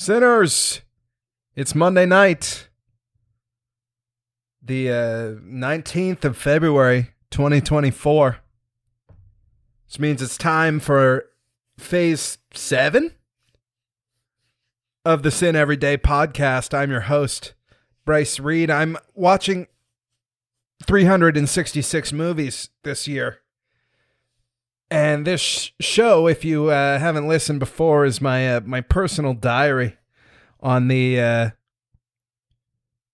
Sinners, it's Monday night, the uh, 19th of February, 2024. Which means it's time for phase seven of the Cine Everyday podcast. I'm your host, Bryce Reed. I'm watching 366 movies this year. And this show, if you uh, haven't listened before, is my uh, my personal diary on the uh,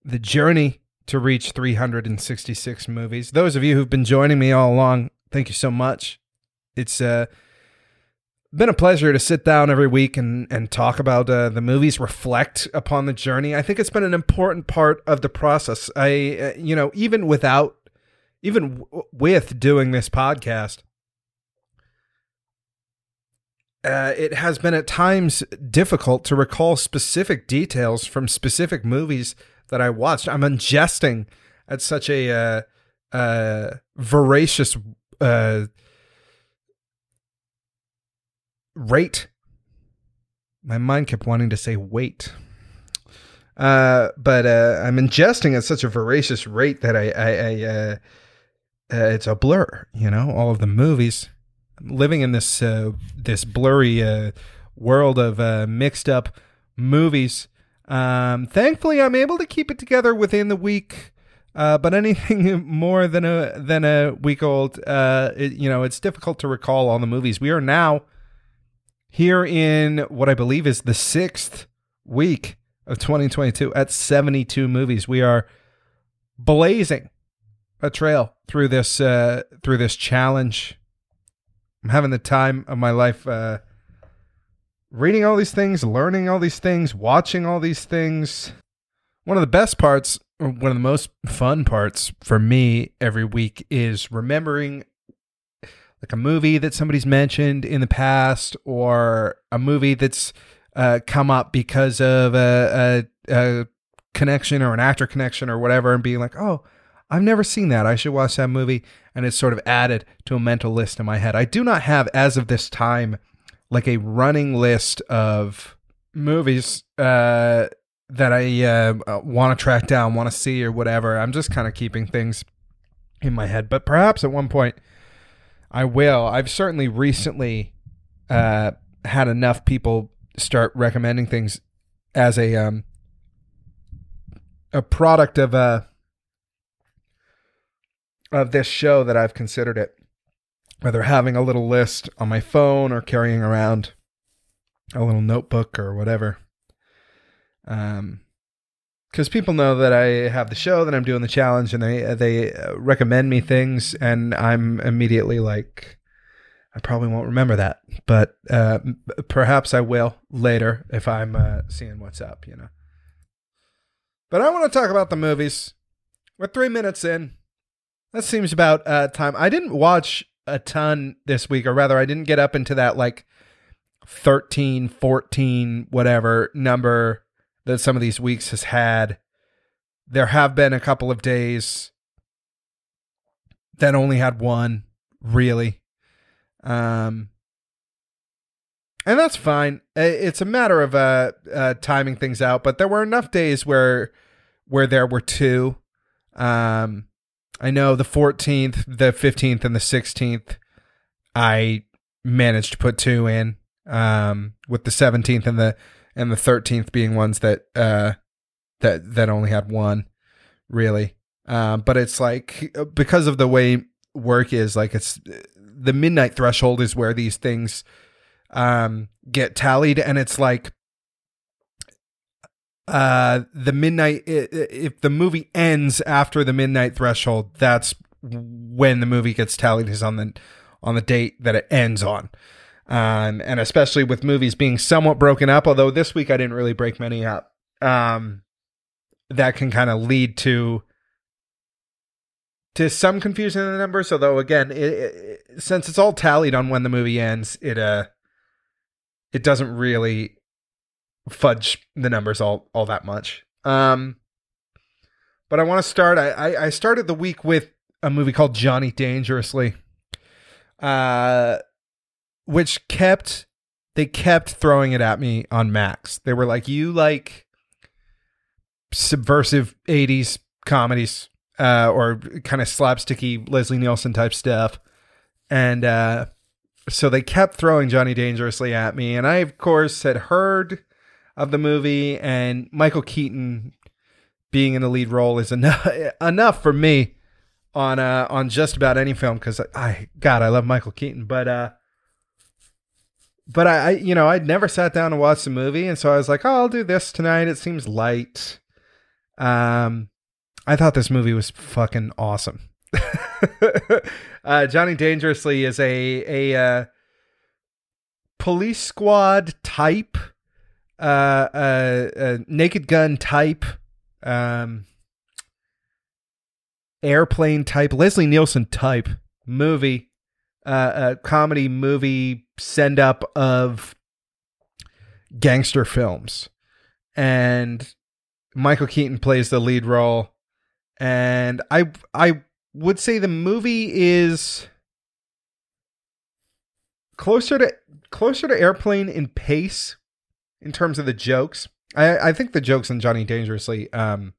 the journey to reach 366 movies. Those of you who've been joining me all along, thank you so much. It's uh, been a pleasure to sit down every week and and talk about uh, the movies, reflect upon the journey. I think it's been an important part of the process. I uh, you know even without even w- with doing this podcast uh, it has been at times difficult to recall specific details from specific movies that I watched. I'm ingesting at such a uh, uh, voracious uh, rate. My mind kept wanting to say wait. Uh, but I'm ingesting at such a voracious rate that I, I, I it's a blur. You know, all of the movies living in this uh, this blurry uh, world of uh, mixed up movies. Um, thankfully, I'm able to keep it together within the week. Uh, but anything more than a than a week old, uh, it, you know, it's difficult to recall all the movies. We are now here in what I believe is the sixth week of 2022 at 72 movies. We are blazing a trail through this uh, through this challenge I'm having the time of my life uh, reading all these things, learning all these things, watching all these things. One of the best parts, one of the most fun parts for me every week is remembering like a movie that somebody's mentioned in the past or a movie that's uh, come up because of a, a, a connection or an actor connection or whatever and being like, oh, I've never seen that. I should watch that movie. And it's sort of added to a mental list in my head. I do not have, as of this time, like a running list of movies uh, that I uh, want to track down, want to see, or whatever. I'm just kind of keeping things in my head. But perhaps at one point I will. I've certainly recently uh, had enough people start recommending things as a um, a product of uh, of this show that I've considered it. Whether having a little list on my phone or carrying around a little notebook or whatever. Um, because people know that I have the show, that I'm doing the challenge, and they they recommend me things, and I'm immediately like, I probably won't remember that, but uh, perhaps I will later if I'm uh, seeing what's up, you know. But I want to talk about the movies. We're three minutes in. That seems about uh, time. I didn't watch a ton this week, or rather, I didn't get up into that like 13, 14, whatever number that some of these weeks has had. There have been a couple of days that only had one, really. Um, and that's fine. It's a matter of uh, uh, timing things out. But there were enough days where where there were two. Um, I know the 14th, the 15th, and the 16th, I managed to put two in. Um, with the 17th and the and the 13th being ones that uh that that only had one, really. Um, but it's like because of the way work is, like it's the midnight threshold is where these things um get tallied, and it's like uh the midnight if the movie ends after the midnight threshold that's when the movie gets tallied is on the on the date that it ends on. Um and especially with movies being somewhat broken up although this week I didn't really break many up um that can kind of lead to to some confusion in the numbers. Although again it, it, since it's all tallied on when the movie ends it uh it doesn't really fudge the numbers all all that much. Um, but I want to start. I, I, started the week with a movie called Johnny Dangerously, uh, which kept they kept throwing it at me on Max. They were like, "You like subversive '80s comedies, uh, or kind of slapsticky Leslie Nielsen type stuff," and uh, so they kept throwing Johnny Dangerously at me, and I of course had heard of the movie, and Michael Keaton being in the lead role is enough enough for me on uh on just about any film because I God I love Michael Keaton, but uh but I, I, you know, I'd never sat down to watch the movie, and so I was like, "Oh, I'll do this tonight. It seems light." Um, I thought this movie was fucking awesome. uh, Johnny Dangerously is a a uh, police squad type, uh, a Naked Gun type, um, airplane type, Leslie Nielsen type movie, uh, a comedy movie send up of gangster films, and Michael Keaton plays the lead role, and I I would say the movie is closer to closer to airplane in pace in terms of the jokes. I, I think the jokes in Johnny Dangerously um,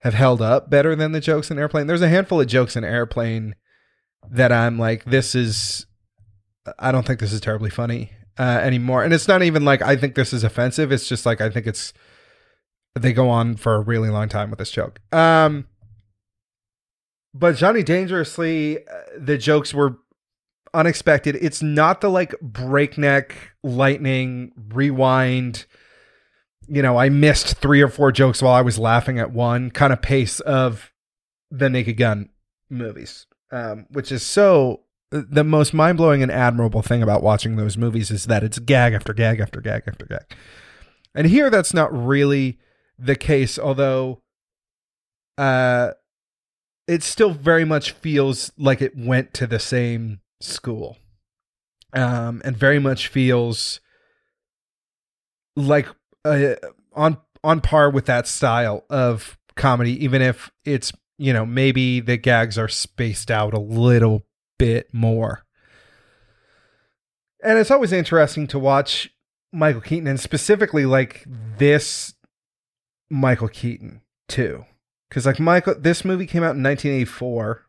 have held up better than the jokes in airplane. There's a handful of jokes in airplane that I'm like, this is I don't think this is terribly funny uh, anymore. And it's not even like I think this is offensive. It's just like I think it's they go on for a really long time with this joke. Um, but Johnny Dangerously, uh, the jokes were unexpected. It's not the like breakneck, lightning, rewind. You know, I missed three or four jokes while I was laughing at one kind of pace of the Naked Gun movies, um, which is so. The most mind blowing and admirable thing about watching those movies is that it's gag after gag after gag after gag. And here, that's not really the case, although uh, it still very much feels like it went to the same school um, and very much feels like uh, on on par with that style of comedy even if it's you know maybe the gags are spaced out a little bit more. And it's always interesting to watch Michael Keaton and specifically like this Michael Keaton too. Because like Michael, this movie came out in 1984,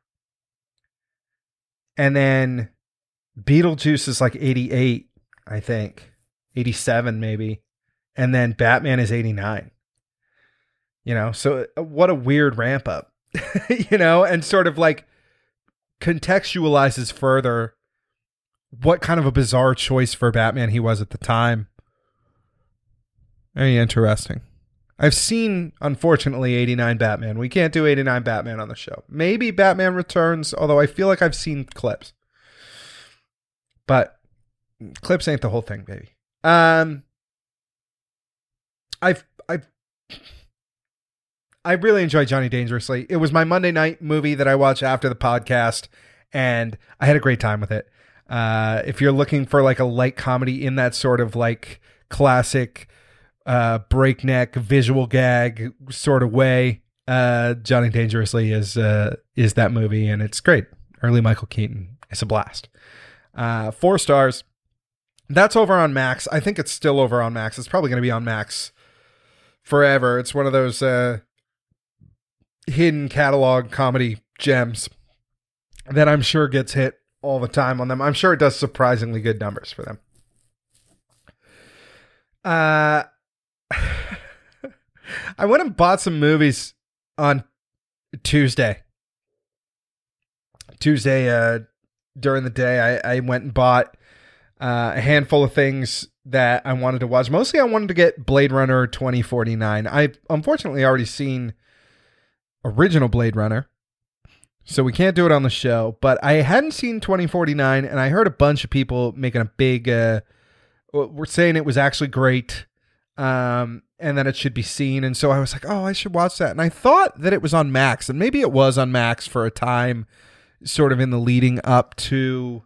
and then Beetlejuice is like 88, I think, 87 maybe, and then Batman is 89. You know, so uh, what a weird ramp up, you know, and sort of like contextualizes further what kind of a bizarre choice for Batman he was at the time. Very interesting. I've seen, unfortunately, 89 Batman. We can't do 89 Batman on the show. Maybe Batman Returns, although I feel like I've seen clips. But clips ain't the whole thing, baby. Um, I've, I've, I really enjoyed Johnny Dangerously. It was my Monday night movie that I watched after the podcast, and I had a great time with it. Uh, if you're looking for like a light comedy in that sort of like classic uh, breakneck visual gag sort of way. Uh, Johnny Dangerously is uh, is that movie, and it's great. Early Michael Keaton, it's a blast. Uh, four stars. That's over on Max. I think it's still over on Max. It's probably going to be on Max forever. It's one of those uh, hidden catalog comedy gems that I'm sure gets hit all the time on them. I'm sure it does surprisingly good numbers for them. Uh, I went and bought some movies on Tuesday. Tuesday, uh, during the day, I, I went and bought uh, a handful of things that I wanted to watch. Mostly, I wanted to get Blade Runner 2049. I unfortunately already seen original Blade Runner, so we can't do it on the show. But I hadn't seen 2049, and I heard a bunch of people making a big. Uh, we're saying it was actually great um, and then it should be seen. And so I was like, oh, I should watch that. And I thought that it was on Max, and maybe it was on Max for a time, sort of in the leading up to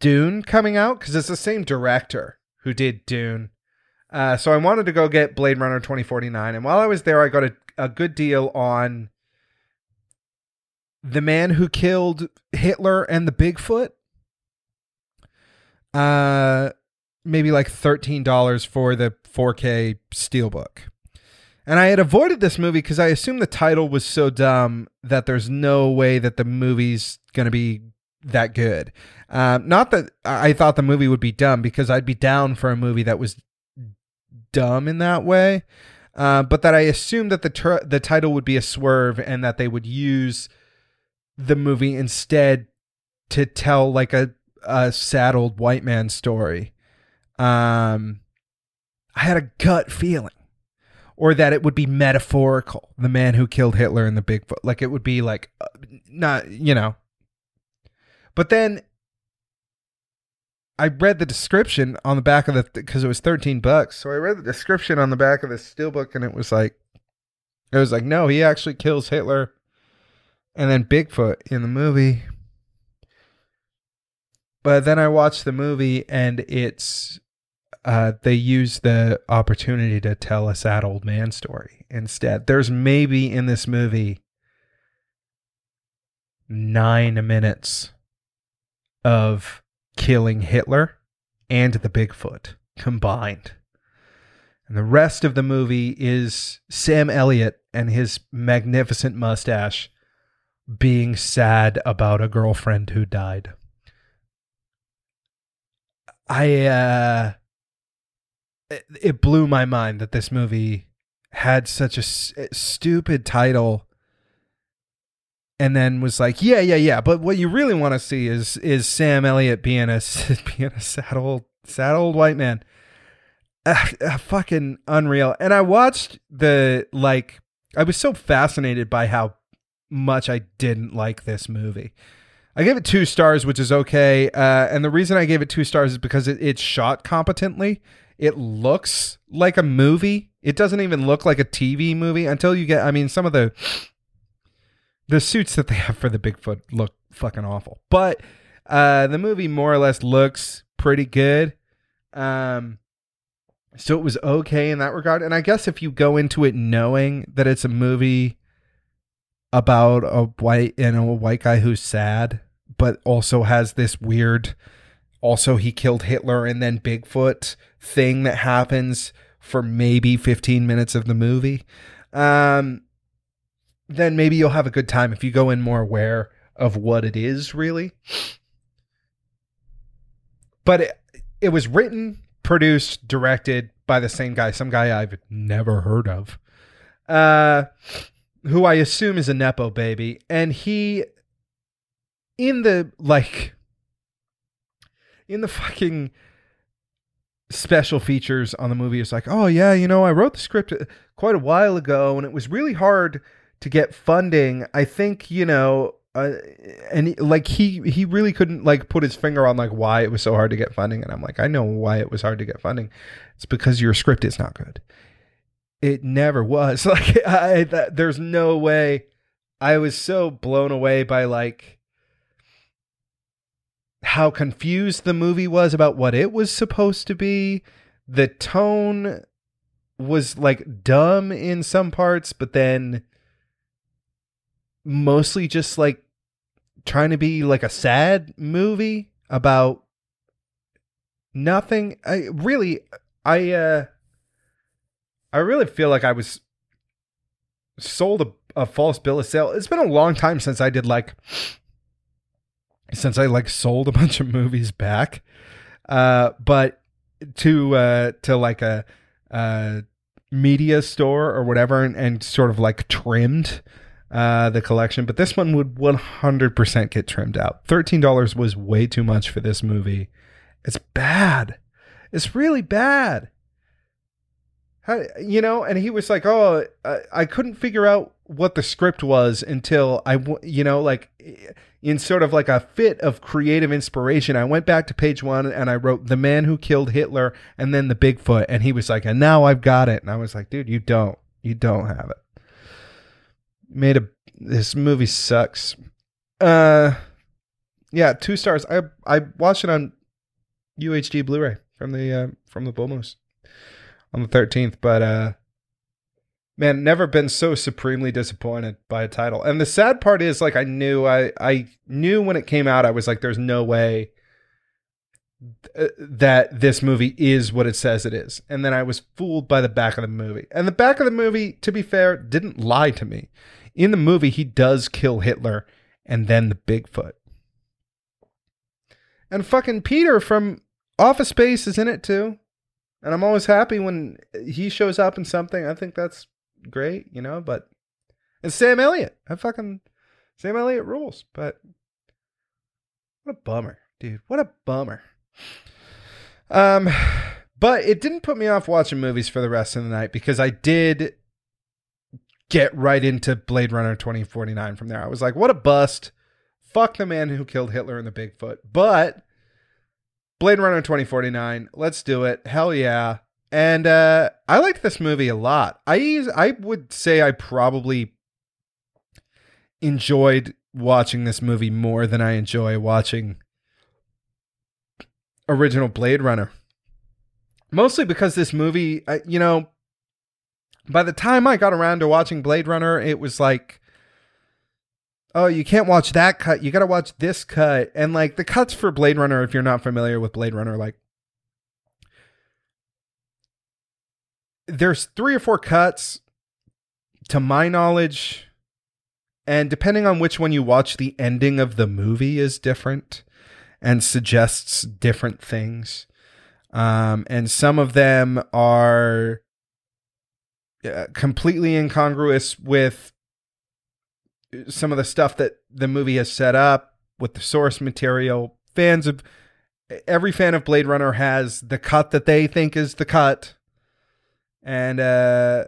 Dune coming out, because it's the same director who did Dune. Uh, so I wanted to go get Blade Runner 2049. And while I was there, I got a, a good deal on The Man Who Killed Hitler and the Bigfoot. uh, maybe like $13 for the 4K Steelbook. And I had avoided this movie because I assumed the title was so dumb that there's no way that the movie's going to be that good. Um, not that I thought the movie would be dumb because I'd be down for a movie that was dumb in that way. Uh, but that I assumed that the tr- the title would be a swerve and that they would use the movie instead to tell like a, a sad old white man story. Um, I had a gut feeling, or that it would be metaphorical. The man who killed Hitler and the Bigfoot, like it would be like, uh, not you know. But then I read the description on the back of the because it was thirteen bucks. So I read the description on the back of the steelbook, and it was like, it was like, no, he actually kills Hitler, and then Bigfoot in the movie. But then I watched the movie, and it's uh, they use the opportunity to tell a sad old man story instead. There's maybe in this movie nine minutes of killing Hitler and the Bigfoot combined. And the rest of the movie is Sam Elliott and his magnificent mustache being sad about a girlfriend who died. I uh it, it blew my mind that this movie had such a s- stupid title and then was like, yeah, yeah, yeah. But what you really want to see is is Sam Elliott being a being a sad old sad old white man. Uh, uh, fucking unreal. And I watched the like. I was so fascinated by how much I didn't like this movie. I gave it two stars, which is okay. Uh, and the reason I gave it two stars is because it, it's shot competently. It looks like a movie. It doesn't even look like a TV movie until you get. I mean, some of the the suits that they have for the Bigfoot look fucking awful. But uh, the movie more or less looks pretty good. Um, so it was okay in that regard. And I guess if you go into it knowing that it's a movie about a white you know a white guy who's sad, but also has this weird also he killed Hitler and then Bigfoot thing that happens for maybe 15 minutes of the movie. Um, then maybe you'll have a good time if you go in more aware of what it is really. But it, it was written, produced, directed by the same guy, some guy I've never heard of, uh, who I assume is a Nepo baby. And he, in the, like, in the fucking special features on the movie, it's like, oh, yeah, you know, I wrote the script quite a while ago and it was really hard to get funding. I think, you know, uh, and like he he really couldn't like put his finger on like why it was so hard to get funding and i'm like i know why it was hard to get funding. It's because your script is not good. It never was. Like I, that, there's no way. I was so blown away by like how confused the movie was about what it was supposed to be the tone was like dumb in some parts but then mostly just like trying to be like a sad movie about nothing. I really I uh I really feel like I was sold a, a false bill of sale. It's been a long time since I did like since I like sold a bunch of movies back. Uh but to uh to like a uh media store or whatever and, and sort of like trimmed uh, the collection, but this one would 100% get trimmed out. $13 was way too much for this movie. It's bad. It's really bad. How, you know, and he was like, "Oh, I, I couldn't figure out what the script was until I, you know, like in sort of like a fit of creative inspiration, I went back to page one and I wrote the man who killed Hitler and then the Bigfoot, and he was like, and now I've got it, and I was like, dude, you don't, you don't have it made a this movie sucks. Uh yeah, two stars. I I watched it on UHD Blu-ray from the uh, from the Bull Moose on the 13th, but uh man, never been so supremely disappointed by a title. And the sad part is like I knew I I knew when it came out I was like there's no way uh, that this movie is what it says it is. And then I was fooled by the back of the movie. And the back of the movie, to be fair, didn't lie to me. In the movie, he does kill Hitler and then the Bigfoot. And fucking Peter from Office Space is in it too. And I'm always happy when he shows up in something. I think that's great, you know, but and Sam Elliott. I fucking Sam Elliott rules, but what a bummer, dude. What a bummer. Um but it didn't put me off watching movies for the rest of the night because I did get right into Blade Runner 2049 from there. I was like, what a bust. Fuck the man who killed Hitler and the Bigfoot. But Blade Runner 2049, let's do it. Hell yeah. And uh, I liked this movie a lot. I I would say I probably enjoyed watching this movie more than I enjoy watching original Blade Runner. Mostly because this movie, you know, by the time I got around to watching Blade Runner, it was like, oh, you can't watch that cut. You got to watch this cut. And like the cuts for Blade Runner, if you're not familiar with Blade Runner, like there's three or four cuts to my knowledge. And depending on which one you watch, the ending of the movie is different and suggests different things. Um, and some of them are uh, completely incongruous with some of the stuff that the movie has set up with the source material. Fans of every fan of Blade Runner has the cut that they think is the cut. And uh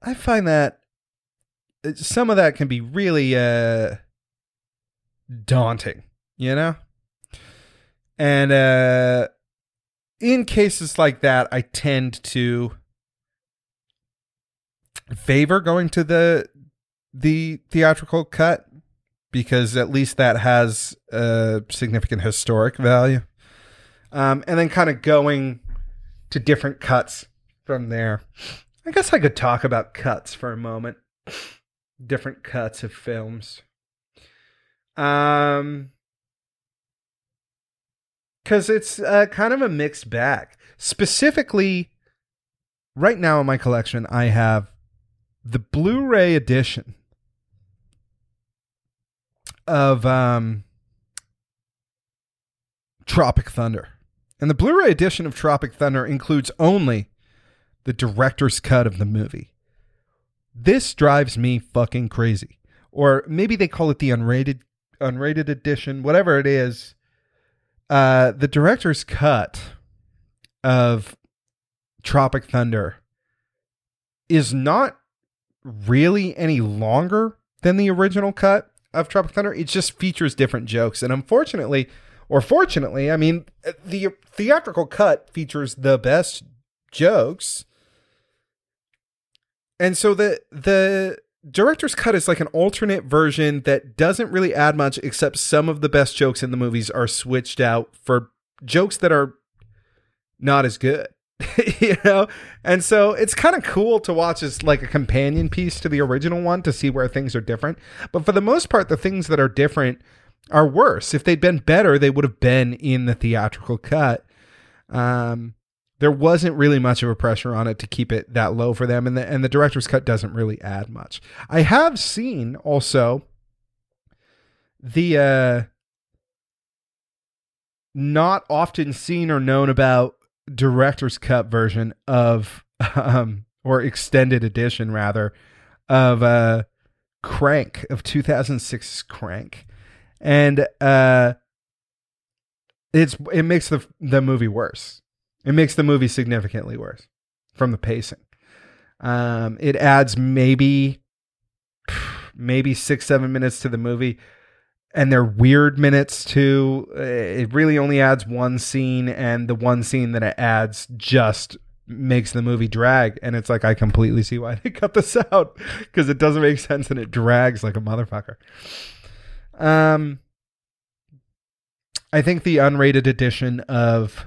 I find that uh, some of that can be really uh daunting, you know? And uh in cases like that, I tend to favor going to the the theatrical cut because at least that has a significant historic value. Um, and then kind of going to different cuts from there. I guess I could talk about cuts for a moment. Different cuts of films. Um, because it's uh, kind of a mixed bag. Specifically, right now in my collection, I have the Blu-ray edition of um, Tropic Thunder. And the Blu-ray edition of Tropic Thunder includes only the director's cut of the movie. This drives me fucking crazy. Or maybe they call it the unrated unrated edition, whatever it is. Uh, the director's cut of Tropic Thunder is not really any longer than the original cut of Tropic Thunder. It just features different jokes. And unfortunately, or fortunately, I mean, the theatrical cut features the best jokes. And so the the director's cut is like an alternate version that doesn't really add much except some of the best jokes in the movies are switched out for jokes that are not as good. you know and so it's kind of cool to watch as like a companion piece to the original one to see where things are different but for the most part the things that are different are worse. If they'd been better they would have been in the theatrical cut. Um there wasn't really much of a pressure on it to keep it that low for them and the and the director's cut doesn't really add much. I have seen also the uh not often seen or known about director's cut version of um or extended edition rather of uh Crank of 2006's Crank. And uh it's it makes the the movie worse. It makes the movie significantly worse from the pacing. Um it adds maybe maybe 6 7 minutes to the movie and they're weird minutes too. Uh, it really only adds one scene, and the one scene that it adds just makes the movie drag. And it's like I completely see why they cut this out because it doesn't make sense and it drags like a motherfucker. Um, I think the unrated edition of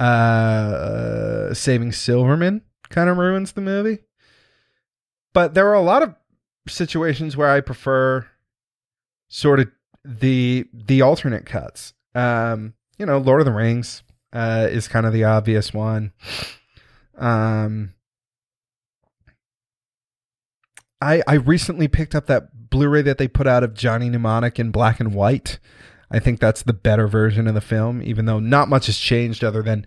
uh Saving Silverman kind of ruins the movie. But there are a lot of situations where I prefer sort of the the alternate cuts. Um, you know, Lord of the Rings uh, is kind of the obvious one. Um, I I recently picked up that Blu-ray that they put out of Johnny Mnemonic in black and white. I think that's the better version of the film, even though not much has changed other than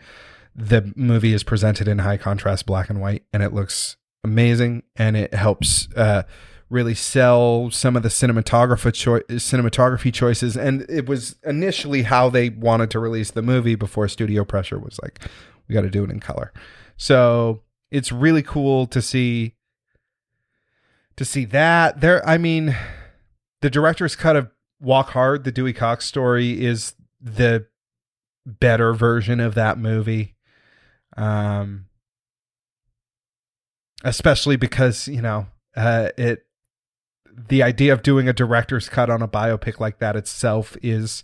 the movie is presented in high contrast black and white, and it looks amazing, and it helps uh, really sell some of the cho- cinematography choices. And it was initially how they wanted to release the movie before studio pressure was like, we got to do it in color. So it's really cool to see to see that there. I mean, the director's cut of Walk Hard, the Dewey Cox story, is the better version of that movie. Um, especially because you know uh, it the idea of doing a director's cut on a biopic like that itself is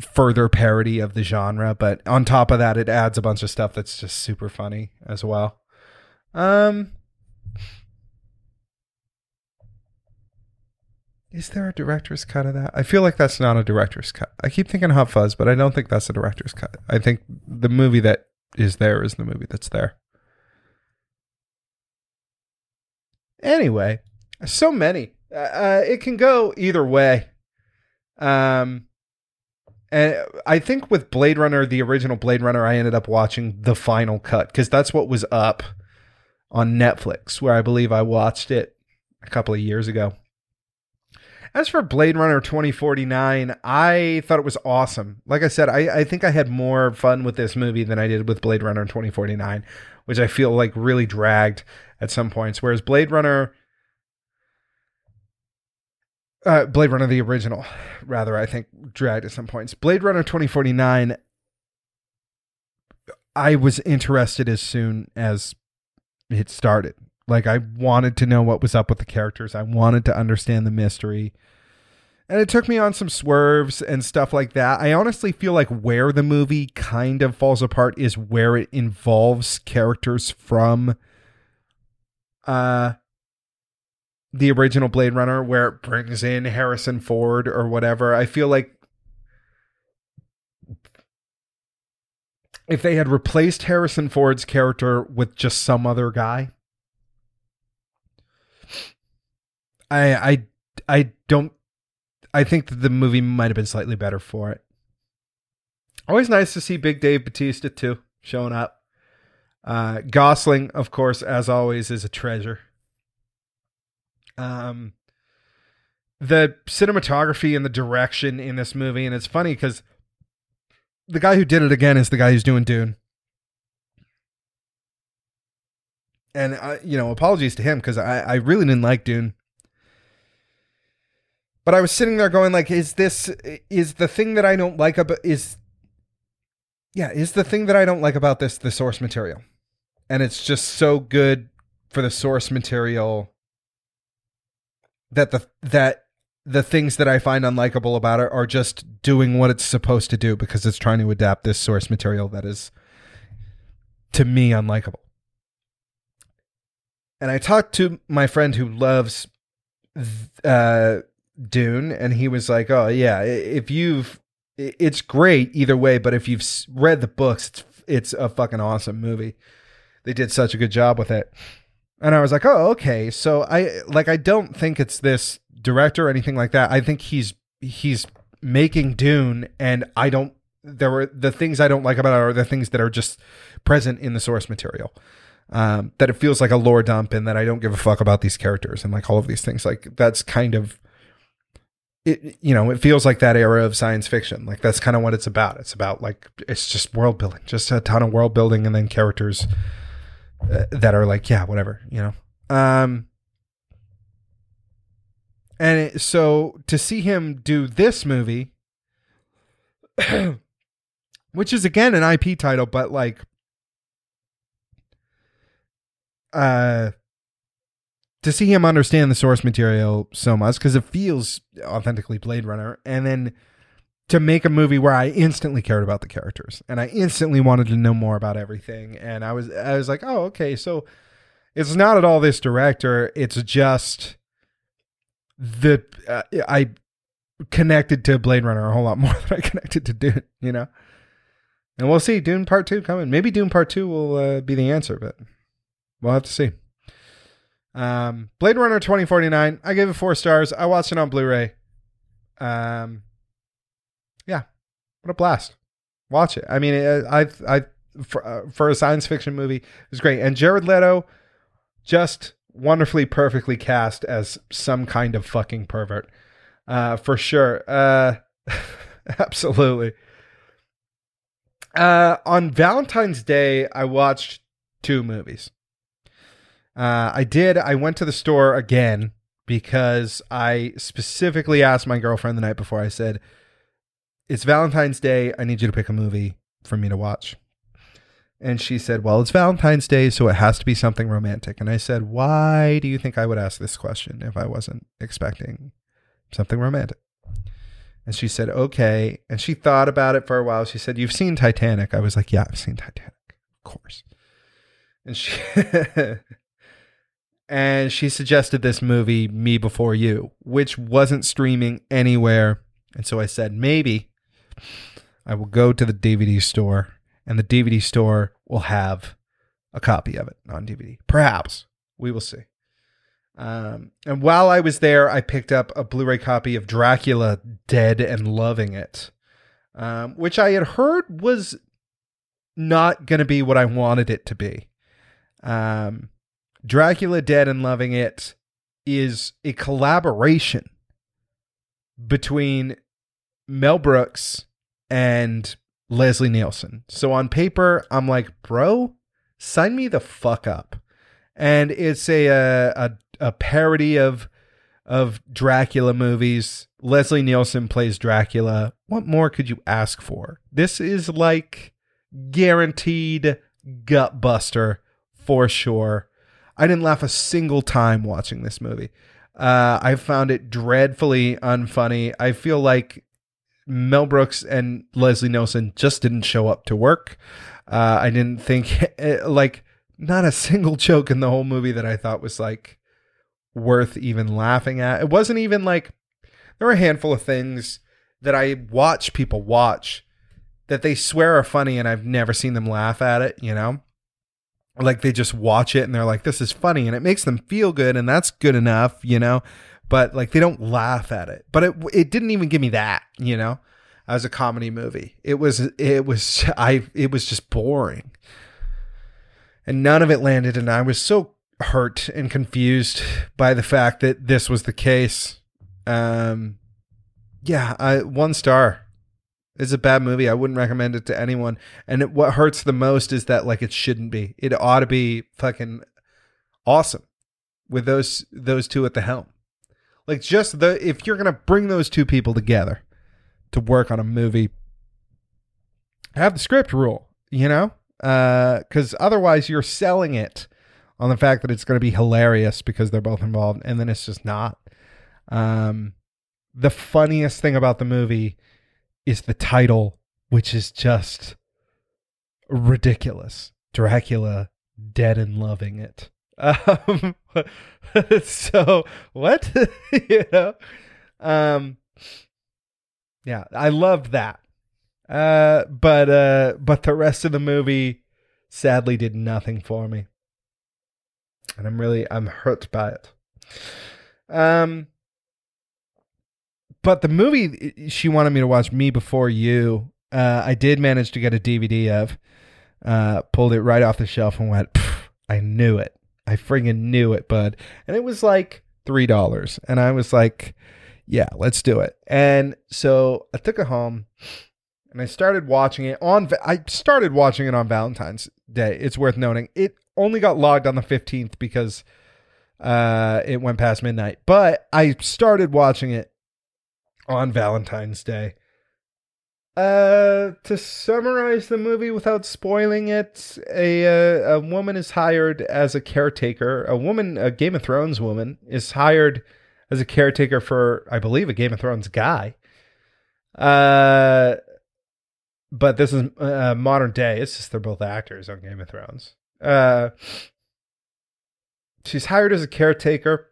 further parody of the genre but on top of that it adds a bunch of stuff that's just super funny as well um is there a director's cut of that i feel like that's not a director's cut i keep thinking hot fuzz but i don't think that's a director's cut i think the movie that is there is the movie that's there Anyway, so many. Uh, uh, it can go either way. Um, and I think with Blade Runner, the original Blade Runner, I ended up watching the final cut because that's what was up on Netflix, where I believe I watched it a couple of years ago. As for Blade Runner 2049, I thought it was awesome. Like I said, I, I think I had more fun with this movie than I did with Blade Runner 2049, which I feel like really dragged at some points. Whereas Blade Runner, uh, Blade Runner the original, rather, I think dragged at some points. Blade Runner 2049, I was interested as soon as it started. Like I wanted to know what was up with the characters. I wanted to understand the mystery. And it took me on some swerves and stuff like that. I honestly feel like where the movie kind of falls apart is where it involves characters from uh the original Blade Runner where it brings in Harrison Ford or whatever. I feel like if they had replaced Harrison Ford's character with just some other guy, I I I don't I think that the movie might have been slightly better for it. Always nice to see Big Dave Bautista too showing up. Uh, Gosling, of course, as always, is a treasure. Um, the cinematography and the direction in this movie, and it's funny because the guy who did it again is the guy who's doing Dune. And I, you know, apologies to him because I, I really didn't like Dune. But I was sitting there going, like, is this is the thing that I don't like about is yeah, is the thing that I don't like about this the source material? and it's just so good for the source material that the that the things that I find unlikable about it are just doing what it's supposed to do because it's trying to adapt this source material that is to me unlikable. And I talked to my friend who loves uh, Dune, and he was like, "Oh yeah, if you've, it's great either way, but if you've read the books, it's it's a fucking awesome movie." they did such a good job with it. And I was like, oh, okay. So I like I don't think it's this director or anything like that. I think he's he's making Dune and I don't there were the things I don't like about it are the things that are just present in the source material. Um, that it feels like a lore dump and that I don't give a fuck about these characters and like all of these things. Like that's kind of it, you know, it feels like that era of science fiction. Like that's kind of what it's about. It's about like it's just world building, just a ton of world building and then characters uh, that are like, yeah, whatever, you know. Um, and it, so to see him do this movie, which is again an IP title, but like, uh, to see him understand the source material so much because it feels authentically Blade Runner, and then to make a movie where I instantly cared about the characters and I instantly wanted to know more about everything. And I was I was like, oh, okay, so it's not at all this director. It's just the uh, I connected to Blade Runner a whole lot more than I connected to Dune, you know? And we'll see Dune Part 2 coming. Maybe Dune Part 2 will uh, be the answer, but we'll have to see. Um, Blade Runner 2049, I gave it four stars. I watched it on Blu ray. Um, yeah, what a blast. Watch it. I mean, I, I, for, uh, for a science fiction movie, it was great. And Jared Leto, just wonderfully, perfectly cast as some kind of fucking pervert. Uh, for sure. Uh, absolutely. Uh, on Valentine's Day, I watched two movies. Uh, I did. I went to the store again because I specifically asked my girlfriend the night before. I said, "It's Valentine's Day. I need you to pick a movie for me to watch." And she said, "Well, it's Valentine's Day, so it has to be something romantic." And I said, "Why do you think I would ask this question if I wasn't expecting something romantic?" And she said, "Okay." And she thought about it for a while. She said, "You've seen Titanic." I was like, "Yeah, I've seen Titanic, of course." And she and she suggested this movie Me Before You, which wasn't streaming anywhere. And so I said, maybe I will go to the DVD store and the DVD store will have a copy of it on DVD. Perhaps. We will see. Um, and while I was there, I picked up a Blu ray copy of Dracula Dead and Loving It, um, which I had heard was not going to be what I wanted it to be. Um, Dracula Dead and Loving It is a collaboration between Mel Brooks and Leslie Nielsen. So on paper, I'm like, bro, sign me the fuck up. And it's a a, a parody of of Dracula movies. Leslie Nielsen plays Dracula. What more could you ask for? This is like guaranteed gut buster for sure. I didn't laugh a single time watching this movie. Uh, I found it dreadfully unfunny. I feel like Mel Brooks and Leslie Nielsen just didn't show up to work. Uh, I didn't think like not a single joke in the whole movie that I thought was like worth even laughing at. It wasn't even like there were a handful of things that I watch people watch that they swear are funny and I've never seen them laugh at it, you know? Like they just watch it and they're like this is funny and it makes them feel good and that's good enough you know? But like they don't laugh at it. But it it didn't even give me that you know as a comedy movie. It was it was i it was just boring. And none of it landed and i was so hurt and confused by the fact that this was the case. Um yeah I, one star it's a bad movie. I wouldn't recommend it to anyone. And it, what hurts the most is that like it shouldn't be. It ought to be fucking awesome with those those two at the helm. Like just the if you're gonna bring those two people together to work on a movie, have the script rule. You know, because uh, otherwise you're selling it on the fact that it's going to be hilarious because they're both involved, and then it's just not. Um, the funniest thing about the movie is the title, which is just ridiculous. Dracula dead and loving it. Um, so what? you know? Um, yeah, I loved that. Uh, but uh, but the rest of the movie sadly did nothing for me, and I'm really I'm hurt by it. Um, but the movie she wanted me to watch, Me Before You, uh, I did manage to get a DVD of. Uh, pulled it right off the shelf and went, I knew it. I friggin' knew it, bud. And it was like three dollars, and I was like, yeah, let's do it. And so I took it home and I started watching it on. I started watching it on Valentine's Day. It's worth noting it only got logged on the fifteenth because uh, it went past midnight. But I started watching it on Valentine's Day. Uh, to summarize the movie without spoiling it, a uh, a woman is hired as a caretaker. A woman, a Game of Thrones woman, is hired as a caretaker for, I believe, a Game of Thrones guy. Uh, but this is uh, modern day. It's just they're both actors on Game of Thrones. Uh, she's hired as a caretaker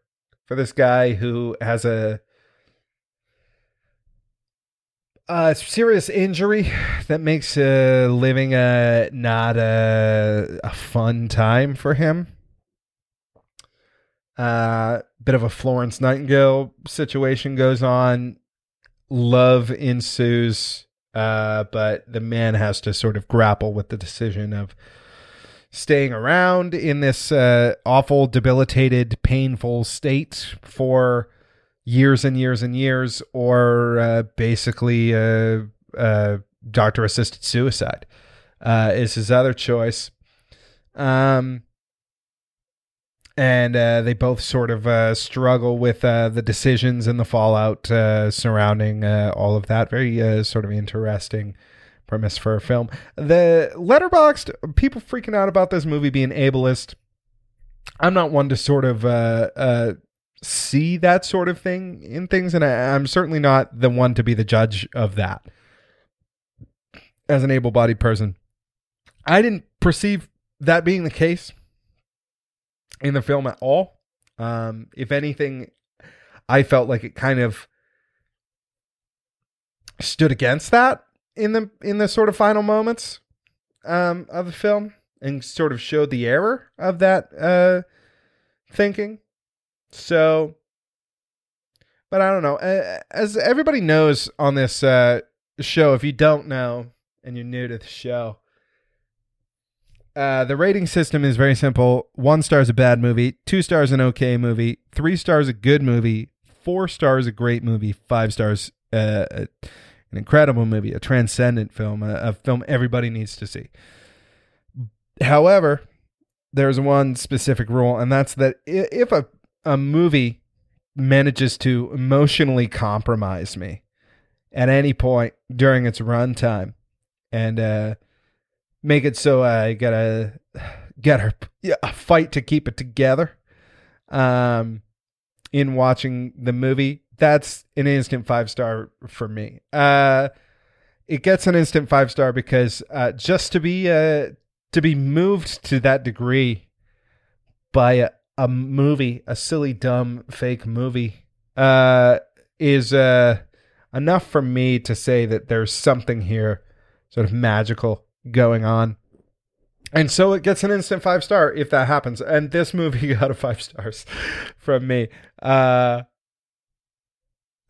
for this guy who has a uh, serious injury that makes uh, living uh, not a, a fun time for him. Uh, bit of a Florence Nightingale situation goes on. Love ensues, uh, but the man has to sort of grapple with the decision of staying around in this uh, awful, debilitated, painful state for years and years and years, or uh, basically uh, uh, doctor assisted suicide uh, is his other choice. Um, and uh, they both sort of uh, struggle with uh, the decisions and the fallout uh, surrounding uh, all of that. Very uh, sort of interesting premise for a film. The letterboxd people freaking out about this movie being ableist. I'm not one to sort of see that sort of thing in things, and I, I'm certainly not the one to be the judge of that. As an able-bodied person, I didn't perceive that being the case in the film at all. Um, if anything, I felt like it kind of stood against that in the in the sort of final moments um, of the film and sort of showed the error of that uh, thinking. So, but I don't know. As everybody knows on this uh, show, if you don't know and you're new to the show, uh, the rating system is very simple. One star is a bad movie, two stars an okay movie, three stars a good movie, four stars a great movie, five stars uh, an incredible movie, a transcendent film, a, a film everybody needs to see. However, there's one specific rule, and that's that if a a movie manages to emotionally compromise me at any point during its runtime and uh, make it so I gotta get her a fight to keep it together. Um, in watching the movie, that's an instant five star for me. Uh, it gets an instant five star because uh, just to be uh, to be moved to that degree by a, movie, a silly, dumb, fake movie, uh, is uh, enough for me to say that there's something here, sort of magical going on. And so it gets an instant five star if that happens. And this movie got a five stars from me. Uh,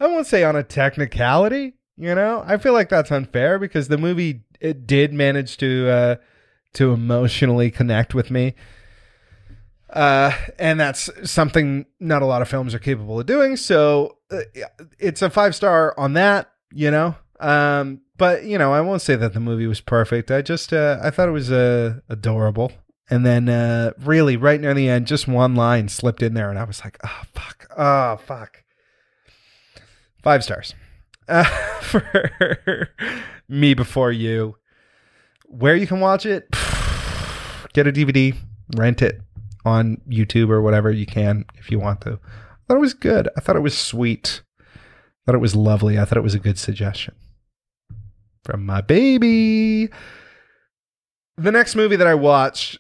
I won't say on a technicality, you know. I feel like that's unfair because the movie it did manage to uh, to emotionally connect with me. Uh, and that's something not a lot of films are capable of doing. So uh, it's a five star on that, you know. Um, but you know, I won't say that the movie was perfect. I just uh, I thought it was uh, adorable. And then uh, really right near the end, just one line slipped in there, and I was like, oh fuck, oh fuck. Five stars uh, for me before you. Where you can watch it, get a DVD, rent it on YouTube or whatever you can if you want to. I thought it was good. I thought it was sweet. I thought it was lovely. I thought it was a good suggestion from my baby. The next movie that I watched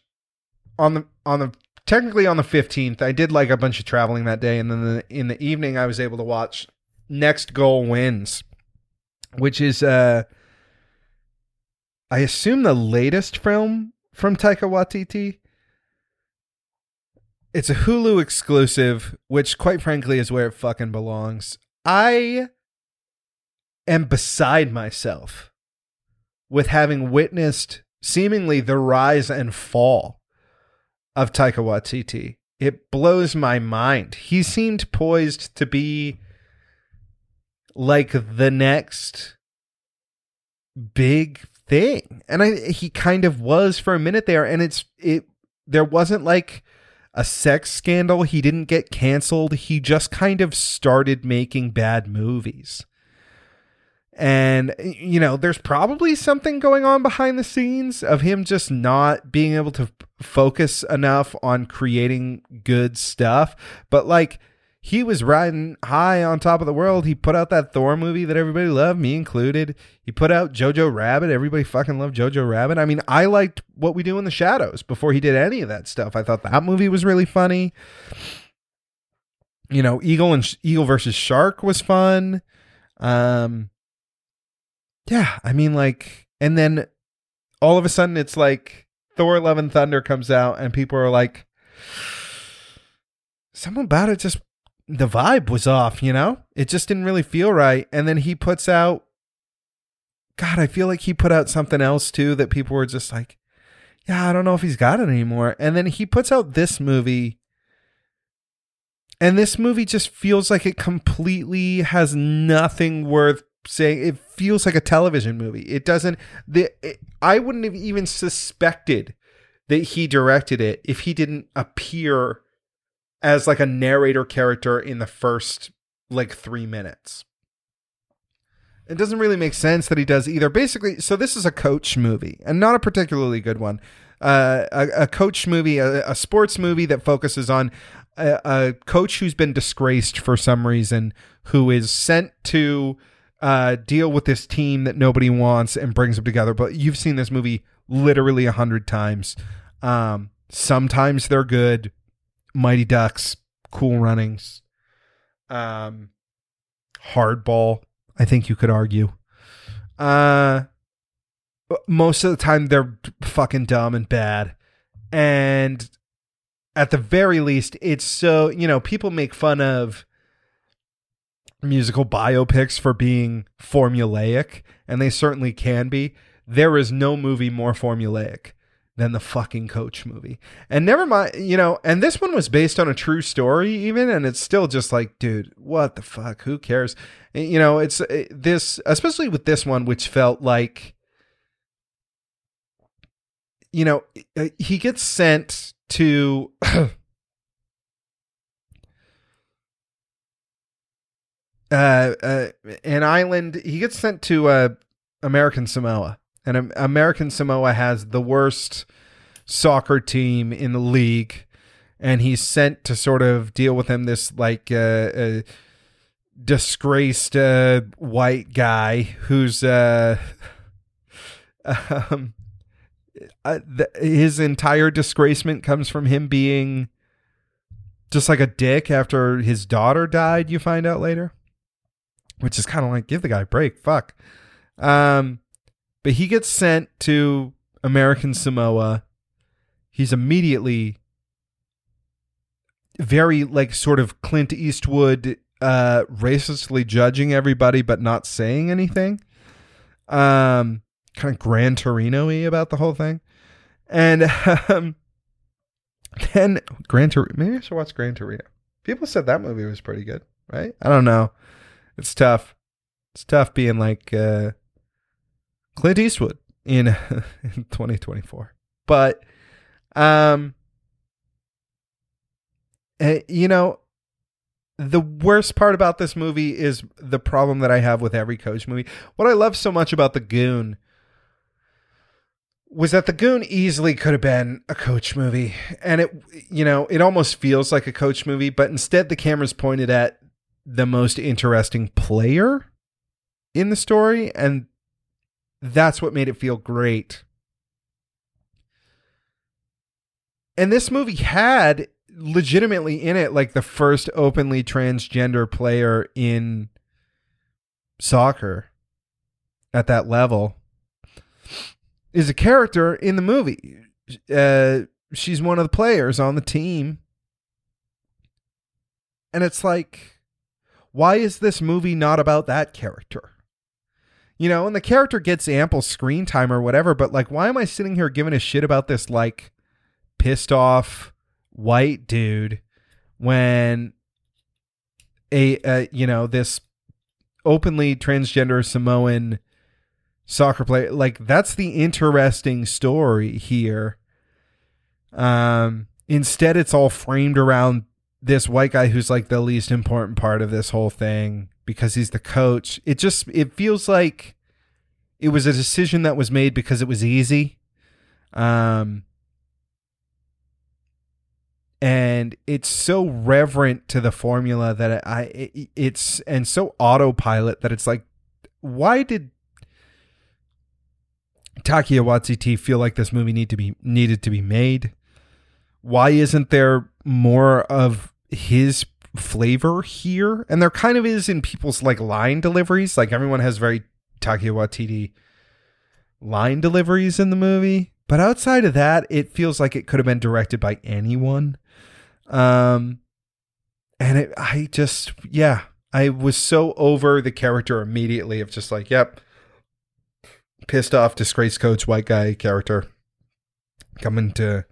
on the on the technically on the 15th, I did like a bunch of traveling that day and then the, in the evening I was able to watch Next Goal Wins, which is uh I assume the latest film from Taika Waititi. It's a Hulu exclusive, which quite frankly is where it fucking belongs. I am beside myself with having witnessed seemingly the rise and fall of Taika Waititi. It blows my mind. He seemed poised to be like the next big thing. And I he kind of was for a minute there and it's it there wasn't like a sex scandal. He didn't get canceled. He just kind of started making bad movies. And, you know, there's probably something going on behind the scenes of him just not being able to focus enough on creating good stuff. But, like, he was riding high on top of the world. He put out that Thor movie that everybody loved, me included. He put out Jojo Rabbit. Everybody fucking loved Jojo Rabbit. I mean, I liked What We Do in the Shadows before he did any of that stuff. I thought that movie was really funny. You know, Eagle and Eagle versus Shark was fun. Um, yeah, I mean, like, and then all of a sudden it's like Thor: Love and Thunder comes out, and people are like, something about it just the vibe was off, you know? It just didn't really feel right. And then he puts out God, I feel like he put out something else too that people were just like, yeah, I don't know if he's got it anymore. And then he puts out this movie. And this movie just feels like it completely has nothing worth saying. It feels like a television movie. It doesn't the it, I wouldn't have even suspected that he directed it if he didn't appear as like a narrator character in the first like 3 minutes. It doesn't really make sense that he does either. Basically, so this is a coach movie and not a particularly good one. Uh, a, a, coach movie, a, a, sports movie that focuses on a, a, coach who's been disgraced for some reason, who is sent to uh, deal with this team that nobody wants and brings them together. But you've seen this movie literally a hundred times. Um, sometimes they're good. Mighty Ducks, Cool Runnings, um, Hardball I think you could argue. Uh most of the time they're fucking dumb and bad. And at the very least, it's so, you know, people make fun of musical biopics for being formulaic, and they certainly can be. There is no movie more formulaic than the fucking coach movie. And never mind, you know, and this one was based on a true story even and it's still just like, dude, what the fuck? Who cares? You know, it's it, this especially with this one which felt like you know, uh, he gets sent to uh, uh, an island. He gets sent to uh, American Samoa, and American Samoa has the worst soccer team in the league, and he's sent to sort of deal with him. This like uh, uh, disgraced uh, white guy who's uh, um, uh, his entire disgracement comes from him being just like a dick after his daughter died. You find out later, which is kind of like give the guy a break. Fuck. Um, but he gets sent to American Samoa. He's immediately very like sort of Clint Eastwood uh racistly judging everybody but not saying anything. Um kind of Gran Torino-y about the whole thing. And um then Gran Torino maybe I should watch Gran Torino. People said that movie was pretty good, right? I don't know. It's tough. It's tough being like uh Clint Eastwood in, in 2024. But um uh, you know the worst part about this movie is the problem that I have with every coach movie. What I love so much about The Goon was that The Goon easily could have been a coach movie. And it, you know, it almost feels like a coach movie, but instead the camera's pointed at the most interesting player in the story. And that's what made it feel great. And this movie had legitimately in it like the first openly transgender player in soccer at that level is a character in the movie. Uh, she's one of the players on the team. And it's like, why is this movie not about that character? You know, and the character gets ample screen time or whatever, but like, why am I sitting here giving a shit about this, like, pissed off white dude when a, you know, this openly transgender Samoan soccer player, like, that's the interesting story here. Um, instead, it's all framed around this white guy who's like the least important part of this whole thing because he's the coach. It just it feels like it was a decision that was made because it was easy. Um and it's so reverent to the formula that I it, it's and so autopilot that it's like why did Taika Waititi feel like this movie need to be needed to be made? Why isn't there more of his flavor here and there kind of is in people's like line deliveries like everyone has very Taika Waititi line deliveries in the movie, but outside of that, it feels like it could have been directed by anyone. Um, and it, I just, yeah, I was so over the character immediately of just like, yep, pissed off, disgraced coach, white guy character coming to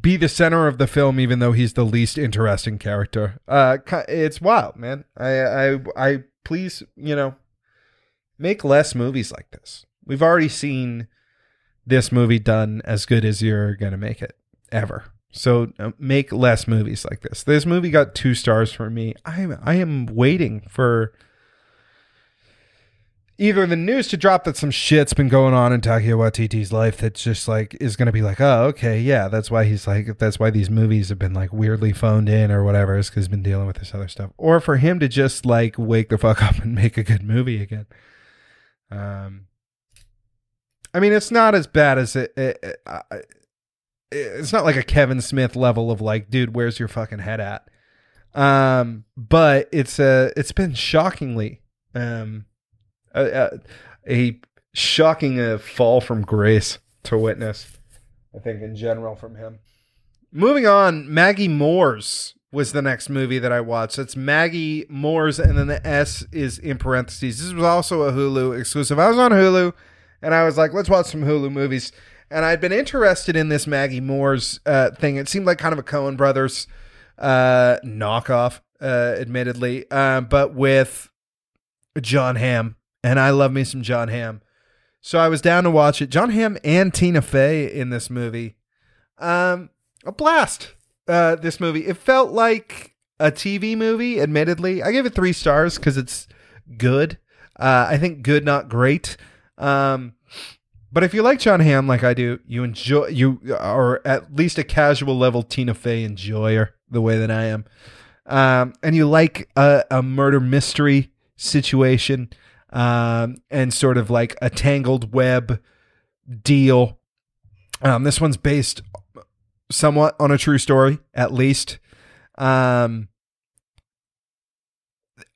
be the center of the film, even though he's the least interesting character. Uh, it's wild, man. I, I, I, please, you know, make less movies like this. We've already seen this movie done as good as you're gonna make it ever. So uh, make less movies like this. This movie got two stars for me. I I am waiting for either the news to drop that some shit's been going on in Taika Waititi's life that's just like is going to be like, oh, okay, yeah, that's why he's like, that's why these movies have been like weirdly phoned in or whatever, is because he's been dealing with this other stuff, or for him to just like wake the fuck up and make a good movie again. Um, I mean, it's not as bad as it. it, it uh, it's not like a Kevin Smith level of like, dude, where's your fucking head at? Um, but it's uh, it's been shockingly um, a, a, a shocking uh, fall from grace to witness. I think in general from him. Moving on, Maggie Moore's was the next movie that I watched. It's Maggie Moore's, and then the S is in parentheses. This was also a Hulu exclusive. I was on Hulu, and I was like, let's watch some Hulu movies and I'd been interested in this Maggie Moore's uh, thing. It seemed like kind of a Coen Brothers uh, knockoff, uh, admittedly, uh, but with Jon Hamm, and I love me some Jon Hamm. So I was down to watch it. Jon Hamm and Tina Fey in this movie. Um, a blast. Uh, this movie. It felt like a TV movie. Admittedly, I gave it three stars because it's good. Uh, I think good, not great. Um, but if you like Jon Hamm like I do, you enjoy you are at least a casual level Tina Fey enjoyer the way that I am, um, and you like a, a murder mystery situation um, and sort of like a tangled web deal. Um, this one's based somewhat on a true story, at least. Um,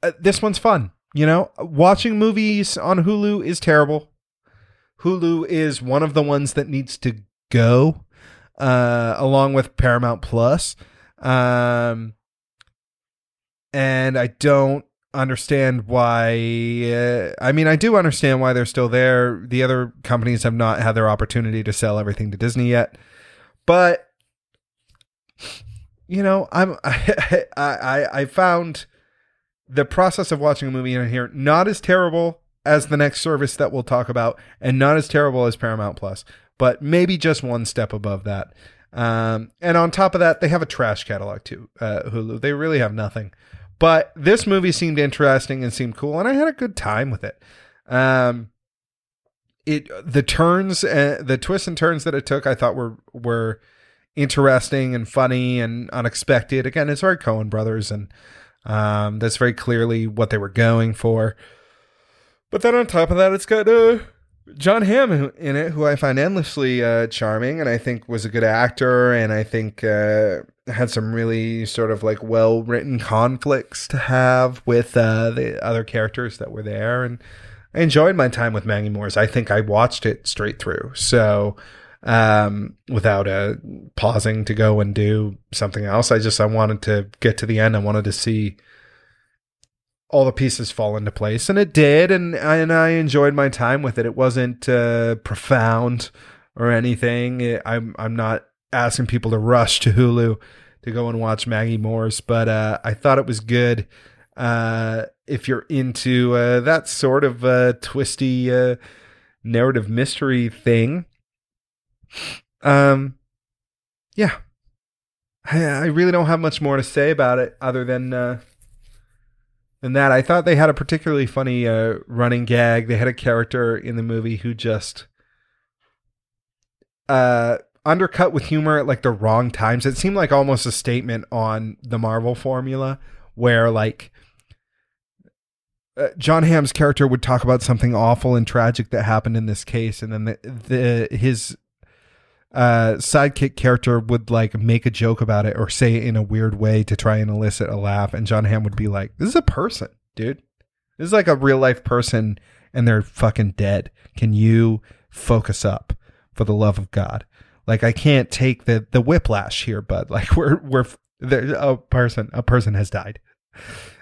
uh, this one's fun. You know, watching movies on Hulu is terrible. Hulu is one of the ones that needs to go, uh, along with Paramount Plus. Um, and I don't understand why. Uh, I mean, I do understand why they're still there. The other companies have not had their opportunity to sell everything to Disney yet, but you know, I'm I I, I found the process of watching a movie in here not as terrible as the next service that we'll talk about, and not as terrible as Paramount Plus, but maybe just one step above that. Um, and on top of that, they have a trash catalog too. Uh, Hulu, they really have nothing. But this movie seemed interesting and seemed cool, and I had a good time with it. Um, it the turns, uh, the twists and turns that it took, I thought were were interesting and funny and unexpected. Again, it's very Coen Brothers, and um, that's very clearly what they were going for. But then on top of that, it's got uh, Jon Hamm in it, who I find endlessly uh, charming, and I think was a good actor, and I think uh, had some really sort of like well written conflicts to have with uh, the other characters that were there, and I enjoyed my time with Maggie Moore's. I think I watched it straight through, so um, without uh, pausing to go and do something else. I just I wanted to get to the end. I wanted to see all the pieces fall into place, and it did, and and I enjoyed my time with it. It wasn't uh, profound or anything. It, I'm I'm not asking people to rush to Hulu to go and watch Maggie Moore's, but uh, I thought it was good. Uh, if you're into uh, that sort of uh, twisty uh, narrative mystery thing, um, yeah, I, I, really don't have much more to say about it other than than that. I thought they had a particularly funny uh, running gag. They had a character in the movie who just uh, undercut with humor at like the wrong times. It seemed like almost a statement on the Marvel formula, where like uh, Jon Hamm's character would talk about something awful and tragic that happened in this case, and then the, the his uh, sidekick character would like make a joke about it or say it in a weird way to try and elicit a laugh, and Jon Hamm would be like, "This is a person, dude. This is like a real life person and they're fucking dead. Can you focus up for the love of God? Like I can't take the the whiplash here, bud. Like we're we're a person a person has died.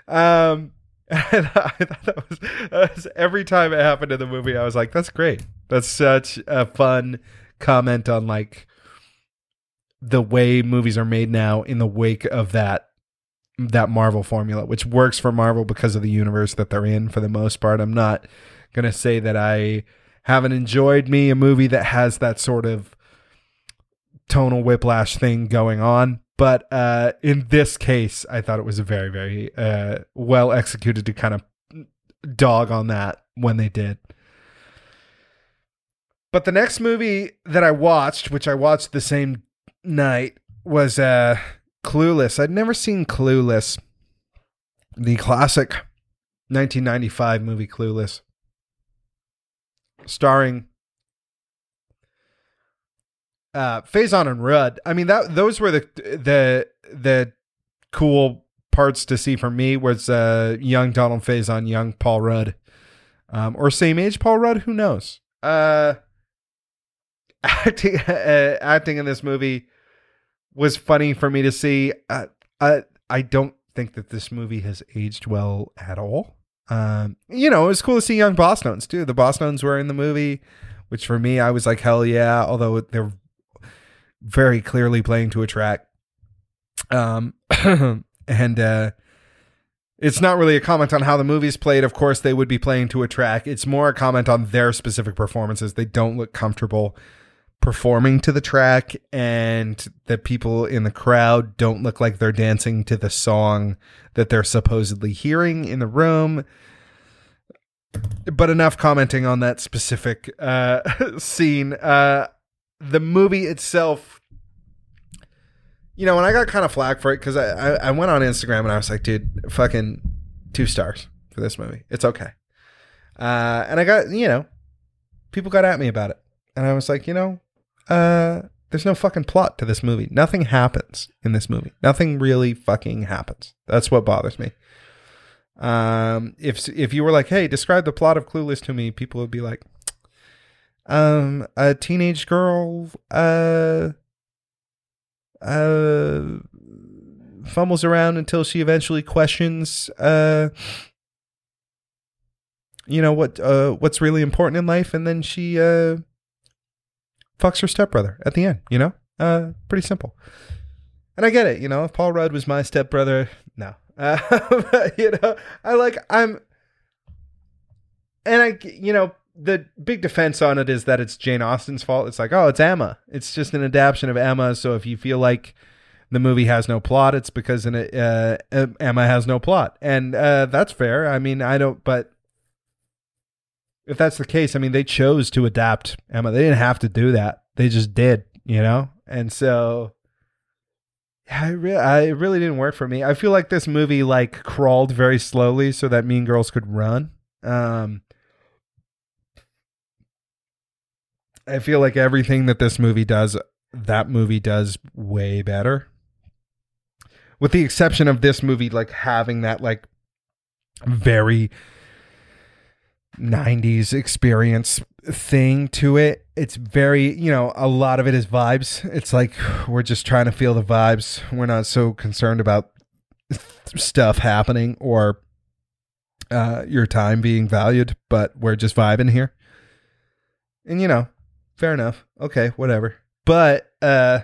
Um and I thought that was, that was every time it happened in the movie, I was like, that's great. That's such a fun comment on like the way movies are made now in the wake of that that Marvel formula, which works for Marvel because of the universe that they're in for the most part. I'm not gonna say that I haven't enjoyed me a movie that has that sort of tonal whiplash thing going on. But uh, in this case, I thought it was a very, very uh, well executed to kind of dog on that when they did. But the next movie that I watched, which I watched the same night, was uh, Clueless. I'd never seen Clueless, the classic 1995 movie Clueless, starring uh Faison and Rudd. I mean that those were the the the cool parts to see for me was uh young Donald Faison, young Paul Rudd. Um or same age Paul Rudd, who knows. Uh acting uh, acting in this movie was funny for me to see. Uh, uh, I don't think that this movie has aged well at all. Um, you know, it was cool to see young Bosstones too. The Bosstones were in the movie, which for me, I was like, hell yeah. Although they're very clearly playing to a track. Um, and uh, it's not really a comment on how the movie's played. Of course, they would be playing to a track. It's more a comment on their specific performances. They don't look comfortable performing to the track, and the people in the crowd don't look like they're dancing to the song that they're supposedly hearing in the room. But enough commenting on that specific uh, scene. Uh, the movie itself, you know, and I got kind of flack for it because I, I, I went on Instagram and I was like, dude, fucking two stars for this movie. It's okay. Uh, and I got, you know, people got at me about it. And I was like, you know, uh, there's no fucking plot to this movie. Nothing happens in this movie. Nothing really fucking happens. That's what bothers me. Um, if if you were like, hey, describe the plot of Clueless to me, people would be like, um, a teenage girl, uh, uh, fumbles around until she eventually questions, uh, you know what, uh, what's really important in life, and then she, uh, fucks her stepbrother at the end. You know, uh, pretty simple. And I get it. You know, if Paul Rudd was my stepbrother, no. Uh, you know, I like I'm, and I, you know, the big defense on it is that it's Jane Austen's fault. It's like, oh, it's Emma. It's just an adaptation of Emma. So if you feel like the movie has no plot, it's because in uh, Emma has no plot, and uh, that's fair. I mean, I don't, but if that's the case, I mean, they chose to adapt Emma. They didn't have to do that. They just did, you know, and so. I, re- I really didn't work for me. I feel like this movie like crawled very slowly so that Mean Girls could run. Um, I feel like everything that this movie does, that movie does way better. With the exception of this movie, like having that like very 90s experience thing to it. It's very, you know, a lot of it is vibes. It's like we're just trying to feel the vibes. We're not so concerned about stuff happening or uh, your time being valued, but we're just vibing here. And, you know, fair enough. Okay, whatever. But uh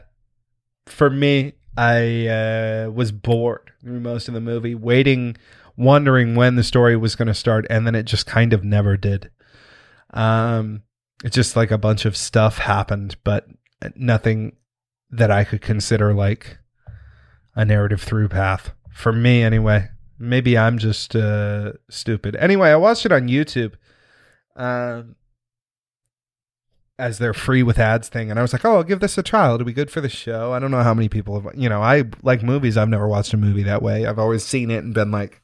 for me, I uh was bored through most of the movie, waiting, wondering when the story was going to start, and then it just kind of never did. Um, it's just like a bunch of stuff happened, but nothing that I could consider like a narrative through path for me, anyway. Maybe I'm just uh, stupid. Anyway, I watched it on YouTube. Um, as their free with ads thing and i was like oh i'll give this a try. It'll be good for the show. I don't know how many people have you know i like movies i've never watched a movie that way. I've always seen it and been like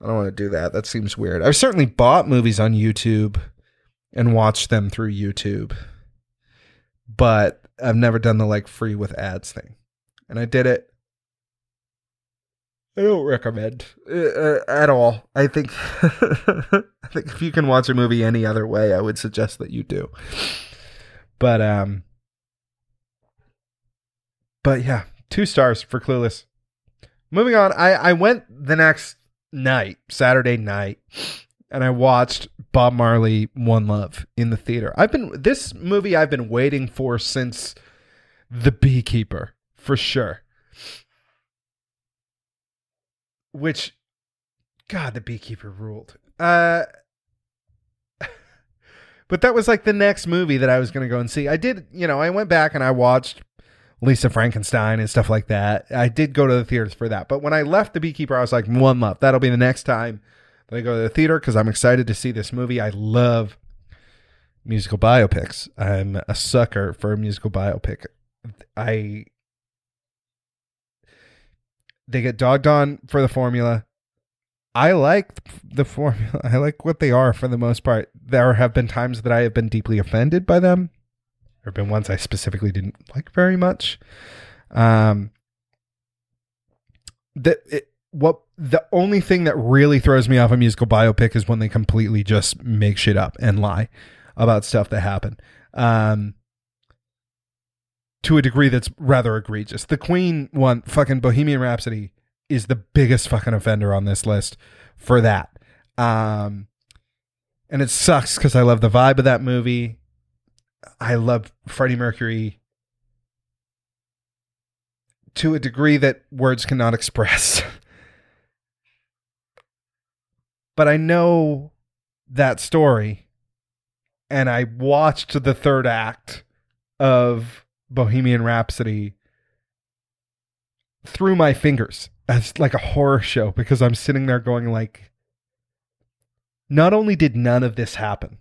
i don't want to do that. That seems weird. I've certainly bought movies on youtube and watched them through youtube but i've never done the like free with ads thing. And i did it I don't recommend uh, uh, at all. I think I think if you can watch a movie any other way, I would suggest that you do. But um but yeah, two stars for Clueless. Moving on, I I went the next night, Saturday night, and I watched Bob Marley One Love in the theater. I've been this movie I've been waiting for since The Beekeeper, for sure. Which God, The Beekeeper ruled. Uh but that was like the next movie that I was going to go and see. I did, you know, I went back and I watched Lisa Frankenstein and stuff like that. I did go to the theaters for that. But when I left The Beekeeper, I was like, one love. That'll be the next time that I go to the theater because I'm excited to see this movie. I love musical biopics. I'm a sucker for a musical biopic. I they get dogged on for the formula. I like the formula. I like what they are for the most part. There have been times that I have been deeply offended by them. There have been ones I specifically didn't like very much. Um, that it, what the only thing that really throws me off a musical biopic is when they completely just make shit up and lie about stuff that happened. Um, to a degree that's rather egregious. The Queen one, fucking Bohemian Rhapsody, is the biggest fucking offender on this list for that. Um, and it sucks because I love the vibe of that movie. I love Freddie Mercury to a degree that words cannot express. but I know that story, and I watched the third act of Bohemian Rhapsody through my fingers as like a horror show because I'm sitting there going like not only did none of this happen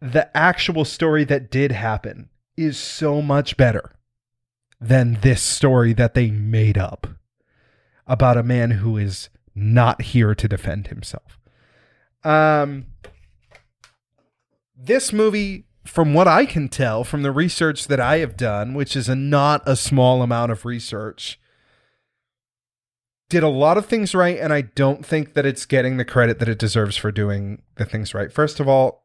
the actual story that did happen is so much better than this story that they made up about a man who is not here to defend himself. Um this movie from what I can tell from the research that I have done, which is a not a small amount of research, did a lot of things right, and I don't think that it's getting the credit that it deserves for doing the things right. First of all,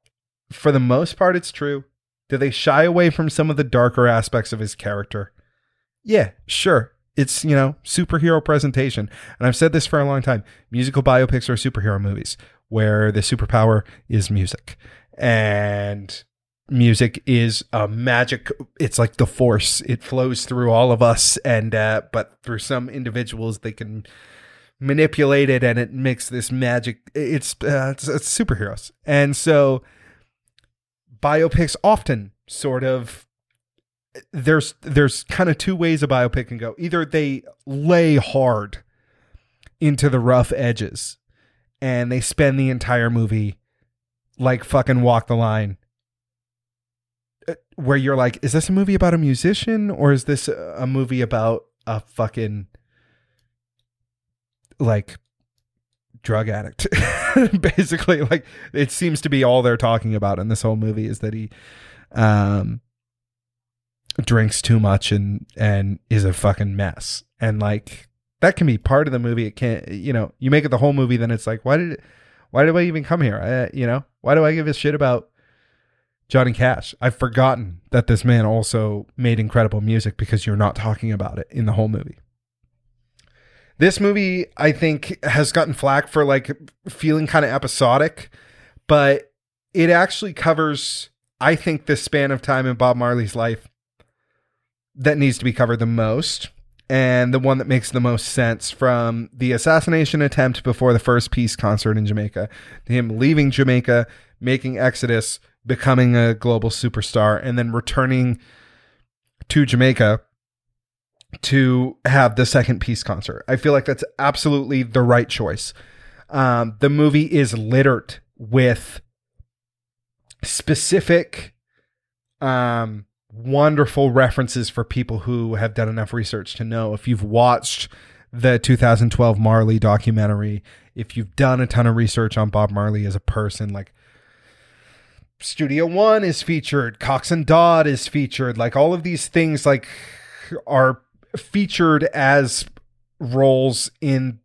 for the most part, it's true. Do they shy away from some of the darker aspects of his character? Yeah, sure. It's, you know, superhero presentation. And I've said this for a long time. Musical biopics are superhero movies where the superpower is music. And music is a magic it's like the force. It flows through all of us and uh but through some individuals they can manipulate it and it makes this magic it's uh, it's, it's superheroes. And so biopics often sort of there's there's kind of two ways a biopic can go. Either they lay hard into the rough edges and they spend the entire movie like fucking walk the line where you're like, is this a movie about a musician or is this a movie about a fucking like drug addict? Basically, like it seems to be all they're talking about in this whole movie is that he um drinks too much and and is a fucking mess. And like that can be part of the movie. It can't, you know, you make it the whole movie, then it's like, why did it, why do I even come here? I, you know, why do I give a shit about Johnny Cash. I've forgotten that this man also made incredible music because you're not talking about it in the whole movie. This movie, I think, has gotten flack for like feeling kind of episodic, but it actually covers, I think, the span of time in Bob Marley's life that needs to be covered the most and the one that makes the most sense from the assassination attempt before the first peace concert in Jamaica him leaving Jamaica, making Exodus, becoming a global superstar, and then returning to Jamaica to have the second peace concert. I feel like that's absolutely the right choice. Um, the movie is littered with specific, um, wonderful references for people who have done enough research to know. If you've watched the 2012 Marley documentary, if you've done a ton of research on Bob Marley as a person, like Studio One is featured, Coxsone Dodd is featured, like all of these things like are featured as roles in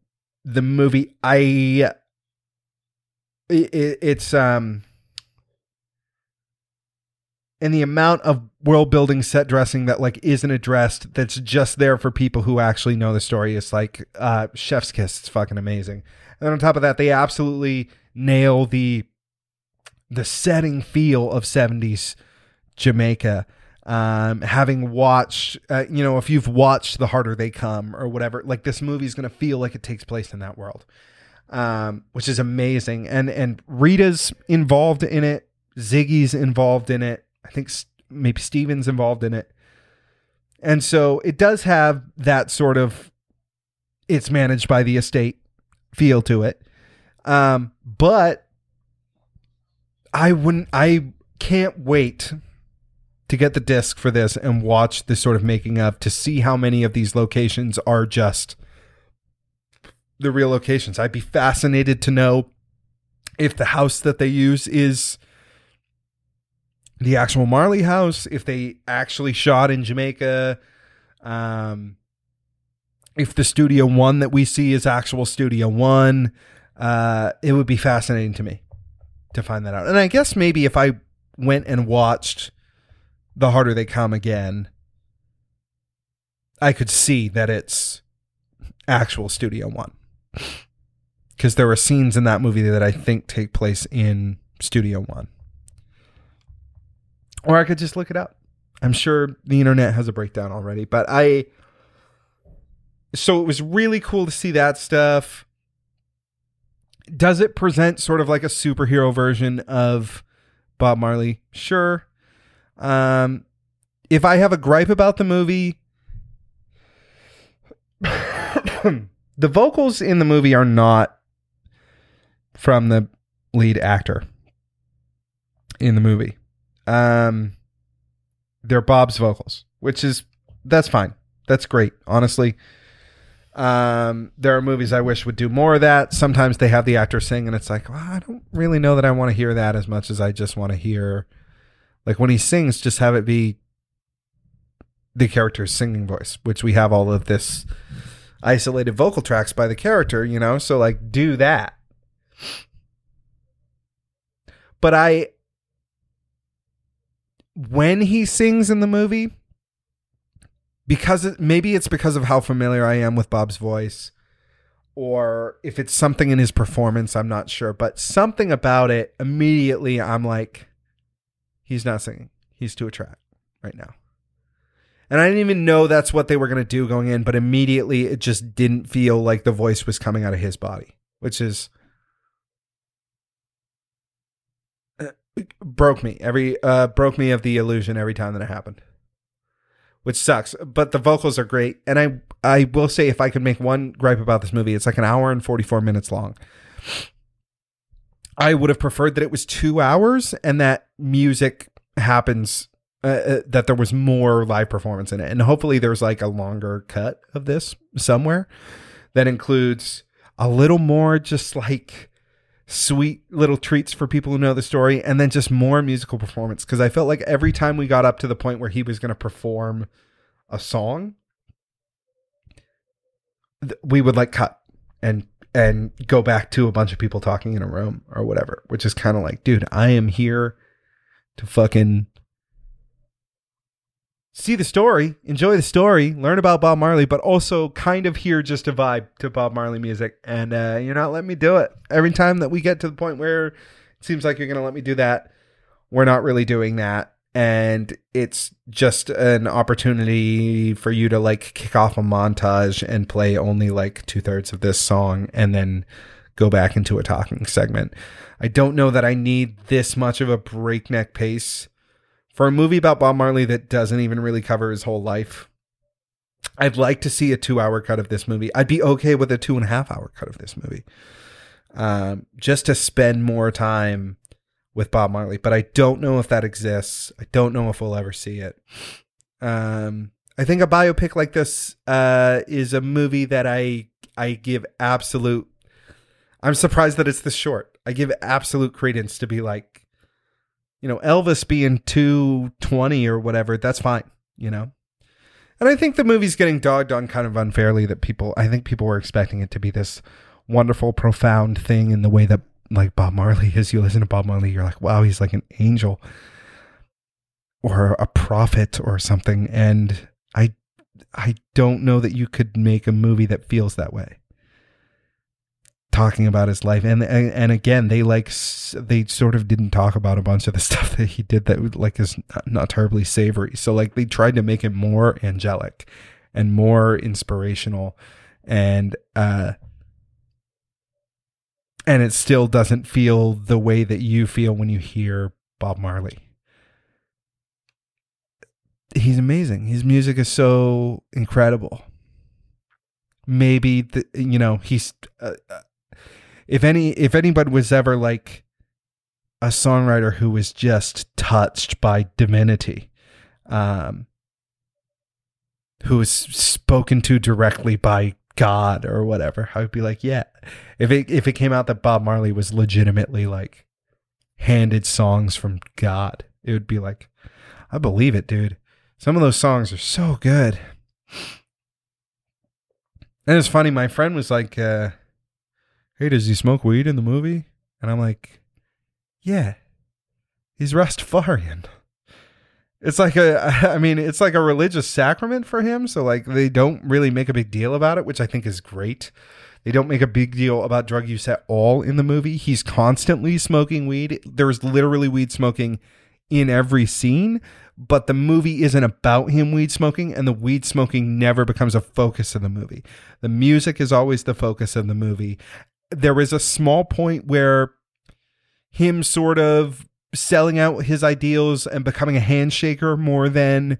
the movie. I it, it's um and the amount of world building set dressing that like isn't addressed that's just there for people who actually know the story is like uh chef's kiss it's fucking amazing and on top of that they absolutely nail the the setting feel of 70s jamaica um having watched uh, you know if you've watched the harder they come or whatever like this movie is going to feel like it takes place in that world um which is amazing. And and rita's involved in it ziggy's involved in it i think maybe steven's involved in it. And so it does have that sort of it's managed by the estate feel to it um but i wouldn't i can't wait to get the disc for this and watch the sort of making of to see how many of these locations are just the real locations. I'd be fascinated to know if the house that they use is the actual Marley house, if they actually shot in Jamaica, um, if the Studio One that we see is actual Studio One. Uh, it would be fascinating to me to find that out. And I guess maybe if I went and watched the harder they come again, I could see that it's actual Studio One. Because there were scenes in that movie that I think take place in Studio One. Or I could just look it up. I'm sure the internet has a breakdown already, but I. So it was really cool to see that stuff. Does it present sort of like a superhero version of Bob Marley? Sure. Um, if I have a gripe about the movie, the vocals in the movie are not from the lead actor in the movie. Um, they're Bob's vocals, which is that's fine. That's great, honestly. Um, there are movies I wish would do more of that. Sometimes they have the actor sing, and it's like, well, I don't really know that I want to hear that as much as I just want to hear like when he sings, just have it be the character's singing voice, which we have all of this isolated vocal tracks by the character, you know? So like do that. But I when he sings in the movie because it, maybe it's because of how familiar I am with Bob's voice or if it's something in his performance, I'm not sure, but something about it immediately I'm like He's not singing. He's to a track right now. And I didn't even know that's what they were going to do going in, but immediately it just didn't feel like the voice was coming out of his body, which is broke me every uh broke me of the illusion every time that it happened. Which sucks, but the vocals are great. And I I will say if I could make one gripe about this movie, it's like an hour and 44 minutes long. I would have preferred that it was two hours and that music happens, uh, uh, that there was more live performance in it. And hopefully there's like a longer cut of this somewhere that includes a little more just like sweet little treats for people who know the story and then just more musical performance. Cause I felt like every time we got up to the point where he was going to perform a song, we would like cut and and go back to a bunch of people talking in a room or whatever, which is kind of like, dude, I am here to fucking see the story, enjoy the story, learn about Bob Marley, but also kind of hear just to vibe to Bob Marley music. And uh, you're not letting me do it. Every time that we get to the point where it seems like you're going to let me do that, we're not really doing that and it's just an opportunity for you to like kick off a montage and play only like two thirds of this song and then go back into a talking segment. I don't know that I need this much of a breakneck pace for a movie about Bob Marley that doesn't even really cover his whole life. I'd like to see a two hour cut of this movie. I'd be okay with a two and a half hour cut of this movie. Um, just to spend more time with Bob Marley, but I don't know if that exists. I don't know if we'll ever see it. Um, I think a biopic like this uh, is a movie that I I give absolute. I'm surprised that it's this short. I give absolute credence to be like, you know, Elvis being two twenty or whatever. That's fine, you know. And And I think the movie's getting dogged on kind of unfairly that people I think people were expecting it to be this wonderful, profound thing in the way that like Bob Marley is. You listen to Bob Marley, you're like, wow, he's like an angel or a prophet or something. And I I don't know that you could make a movie that feels that way. Talking about his life, and and, and again, they like they sort of didn't talk about a bunch of the stuff that he did that like is not, not terribly savory. So like they tried to make it more angelic and more inspirational, and uh, and it still doesn't feel the way that you feel when you hear Bob Marley he's amazing. His music is so incredible. Maybe the, you know he's uh, uh, if any if anybody was ever like a songwriter who was just touched by divinity, um, who was spoken to directly by God or whatever, I would be like, yeah. If it if it came out that Bob Marley was legitimately like handed songs from God, it would be like, I believe it, dude. Some of those songs are so good. And it's funny, my friend was like, uh, Hey, does he smoke weed in the movie? And I'm like, Yeah, he's Rastafarian. It's like a, I mean, it's like a religious sacrament for him. So, like, they don't really make a big deal about it, which I think is great. They don't make a big deal about drug use at all in the movie. He's constantly smoking weed. There's literally weed smoking in every scene, but the movie isn't about him weed smoking, and the weed smoking never becomes a focus of the movie. The music is always the focus of the movie. There is a small point where him sort of selling out his ideals and becoming a handshaker more than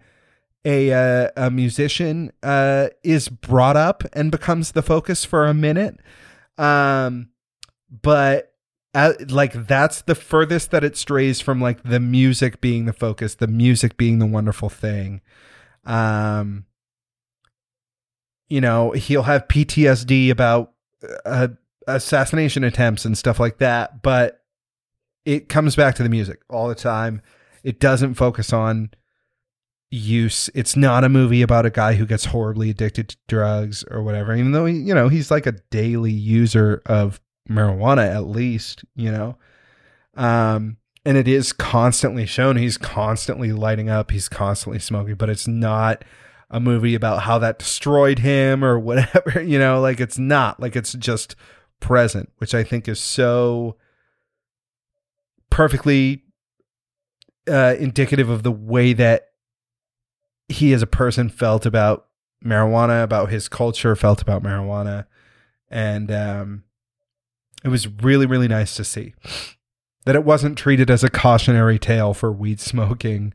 a uh, a musician uh, is brought up and becomes the focus for a minute. Um, but like that's the furthest that it strays from like the music being the focus, the music being the wonderful thing. Um, you know, he'll have PTSD about uh, assassination attempts and stuff like that, but it comes back to the music all the time. It doesn't focus on use. It's not a movie about a guy who gets horribly addicted to drugs or whatever, even though, he, you know, he's like a daily user of marijuana at least, you know. Um and it is constantly shown he's constantly lighting up, he's constantly smoking, but it's not a movie about how that destroyed him or whatever, you know, like it's not, like it's just present, which I think is so perfectly uh indicative of the way that he as a person felt about marijuana, about his culture, felt about marijuana. And um it was really, really nice to see that it wasn't treated as a cautionary tale for weed smoking.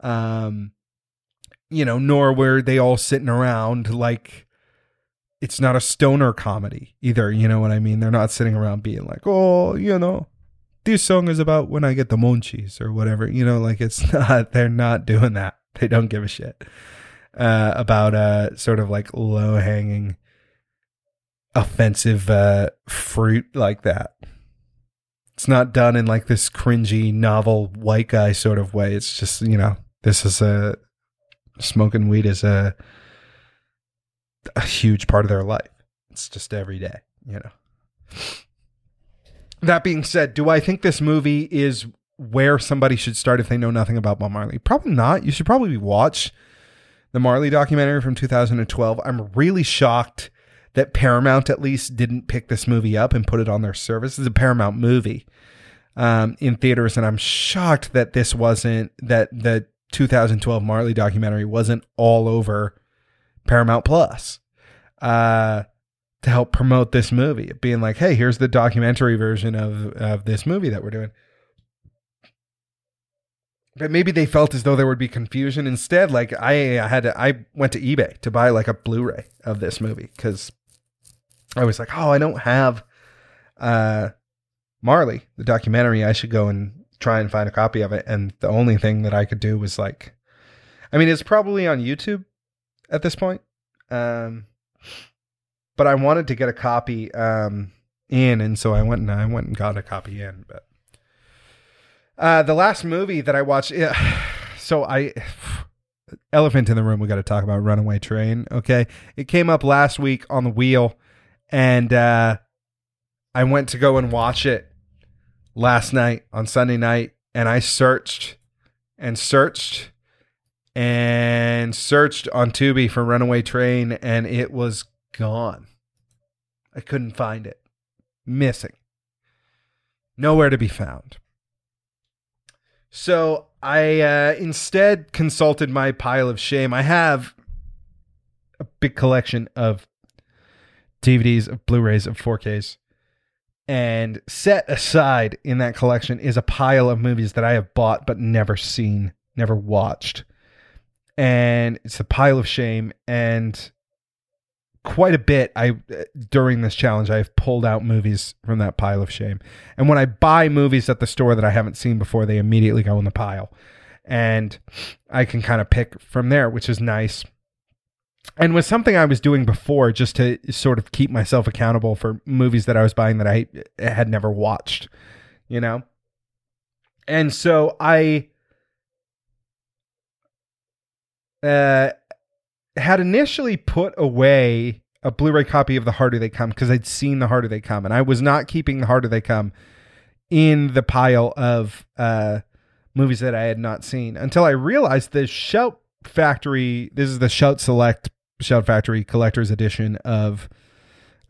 Um, you know, nor were they all sitting around like it's not a stoner comedy either. You know what I mean? They're not sitting around being like, oh, you know, this song is about when I get the munchies or whatever. You know, like it's not, they're not doing that. They don't give a shit uh, about uh, sort of like low hanging offensive uh, fruit like that. It's not done in like this cringy novel white guy sort of way. It's just you know this is a smoking weed is a a huge part of their life. It's just every day, you know. That being said, do I think this movie is where somebody should start if they know nothing about Bob Marley? Probably not. You should probably watch the Marley documentary from 2012. I'm really shocked that Paramount at least didn't pick this movie up and put it on their service. It's a Paramount movie um, in theaters, and I'm shocked that this wasn't that the 2012 Marley documentary wasn't all over Paramount Plus uh, to help promote this movie, being like, "Hey, here's the documentary version of of this movie that we're doing." but maybe they felt as though there would be confusion instead like i I had to, i went to ebay to buy like a blu-ray of this movie because I was like, oh, I don't have uh, Marley, the documentary. I should go and try and find a copy of it. And the only thing that I could do was like, I mean, it's probably on YouTube at this point. Um, but I wanted to get a copy um, in, and so I went and I went and got a copy in. But uh, the last movie that I watched, yeah, so I elephant in the room. We got to talk about Runaway Train. Okay, it came up last week on the wheel, and uh, I went to go and watch it last night on Sunday night, and I searched and searched and searched on Tubi for Runaway Train, and it was gone. I couldn't find it. Missing. Nowhere to be found. So I uh, instead consulted my pile of shame. I have a big collection of DVDs, of Blu rays, of 4Ks. And set aside in that collection is a pile of movies that I have bought but never seen, never watched. And it's a pile of shame. And quite a bit I during this challenge I've pulled out movies from that pile of shame. And when I buy movies at the store that I haven't seen before, they immediately go in the pile. And I can kind of pick from there, which is nice. And was something I was doing before just to sort of keep myself accountable for movies that I was buying that I had never watched, you know? And so I uh had initially put away a Blu-ray copy of The Harder They Come because I'd seen The Harder They Come, and I was not keeping The Harder They Come in the pile of uh, movies that I had not seen until I realized the Shout Factory. This is the Shout Select Shout Factory Collector's Edition of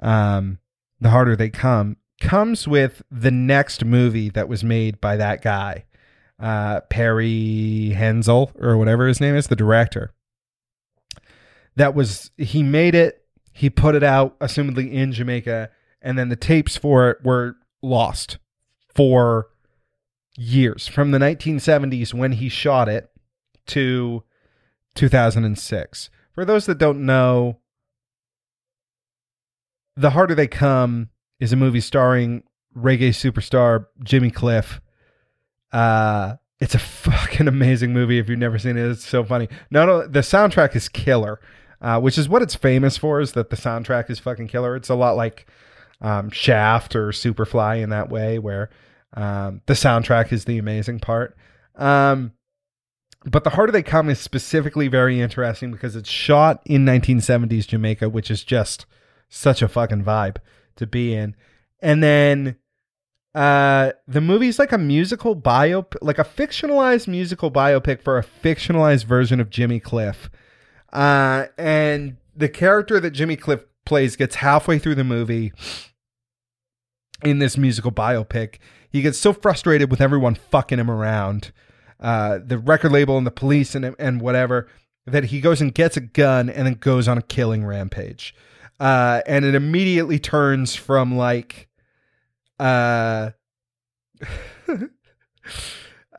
um, The Harder They Come. Comes with the next movie that was made by that guy, uh, Perry Henzell or whatever his name is, the director that was he made it, he put it out, assumedly in Jamaica, and then the tapes for it were lost for years from the 1970s when he shot it to 2006. For those that don't know, The Harder They Come is a movie starring reggae superstar Jimmy Cliff. Uh, it's a fucking amazing movie if you've never seen it. It's so funny. Not only, the soundtrack is killer uh, which is what it's famous for. Is that the soundtrack is fucking killer? It's a lot like um, Shaft or Superfly in that way, where um, the soundtrack is the amazing part. Um, but the harder they come is specifically very interesting because it's shot in 1970s Jamaica, which is just such a fucking vibe to be in. And then uh the movie's like a musical biopic like a fictionalized musical biopic for a fictionalized version of Jimmy Cliff uh, and the character that Jimmy Cliff plays gets halfway through the movie in this musical biopic. He gets so frustrated with everyone fucking him around, uh, the record label and the police and and whatever, that he goes and gets a gun and then goes on a killing rampage. Uh, and it immediately turns from like, uh,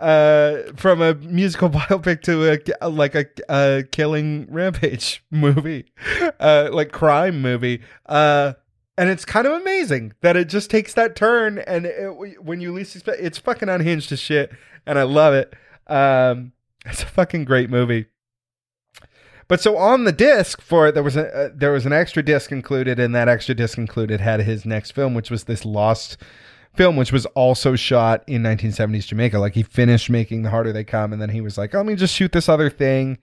uh from a musical biopic to a like a, a killing rampage movie uh like crime movie. Uh and it's kind of amazing that it just takes that turn and it, when you least expect it's fucking unhinged as shit and i love it. Um it's a fucking great movie. But so on the disc for it there was a uh, there was an extra disc included and that extra disc included had his next film which was this lost film, which was also shot in 1970s Jamaica. Like he finished making The Harder They Come, and then he was like, "Let me just shoot this other thing."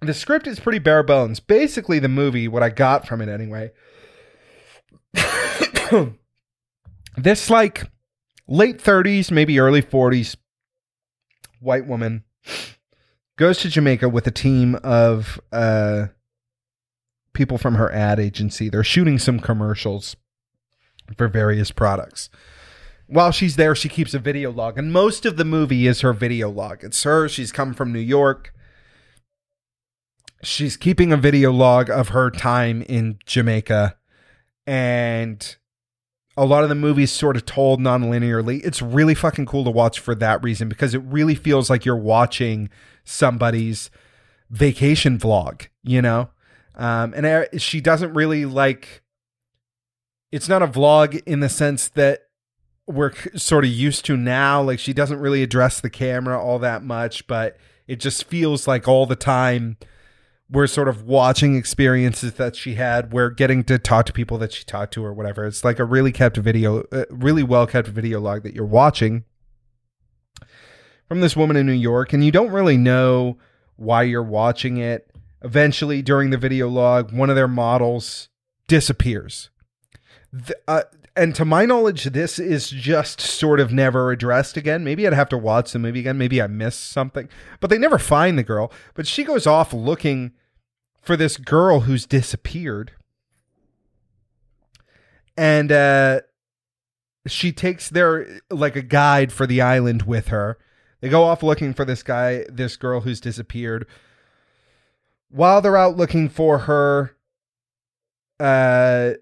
The script is pretty bare bones. Basically, the movie, what I got from it anyway, this like late 30s, maybe early 40s white woman goes to Jamaica with a team of uh, people from her ad agency. They're shooting some commercials for various products. While she's there, she keeps a video log, and most of the movie is her video log. It's her. She's come from New York. She's keeping a video log of her time in Jamaica, and a lot of the movie's sort of told non-linearly. It's really fucking cool to watch for that reason because it really feels like you're watching somebody's vacation vlog, you know? Um, and she doesn't really like it's not a vlog in the sense that we're sort of used to now. Like she doesn't really address the camera all that much, but it just feels like all the time we're sort of watching experiences that she had. We're getting to talk to people that she talked to or whatever. It's like a really kept video, uh, really well kept video log that you're watching from this woman in New York, and you don't really know why you're watching it. Eventually, during the video log, one of their models disappears. Uh, and to my knowledge, this is just sort of never addressed again. Maybe I'd have to watch the movie again. Maybe I missed something, but they never find the girl. But she goes off looking for this girl who's disappeared. And uh, she takes their like a guide for the island with her. They go off looking for this guy, this girl who's disappeared. While they're out looking for her, uh,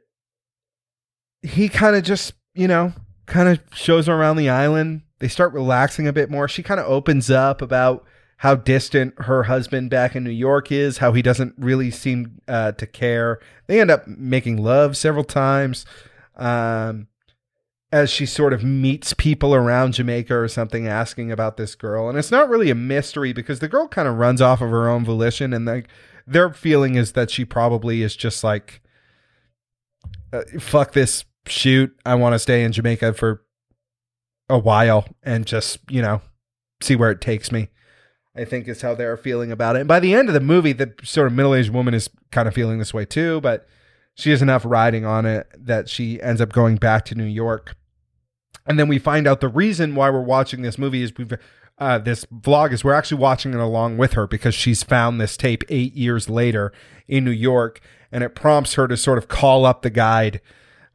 he kind of just, you know, kind of shows her around the island. They start relaxing a bit more. She kind of opens up about how distant her husband back in New York is, how he doesn't really seem uh, to care. They end up making love several times. Um, as she sort of meets people around Jamaica or something asking about this girl. And it's not really a mystery because the girl kind of runs off of her own volition and like their feeling is that she probably is just like uh, fuck this shoot. I want to stay in Jamaica for a while and just, you know, see where it takes me. I think is how they're feeling about it. And by the end of the movie, the sort of middle aged woman is kind of feeling this way too, but she has enough riding on it that she ends up going back to New York and then we find out the reason why we're watching this movie is we've uh, this vlog is we're actually watching it along with her because she's found this tape eight years later in New York, and it prompts her to sort of call up the guide,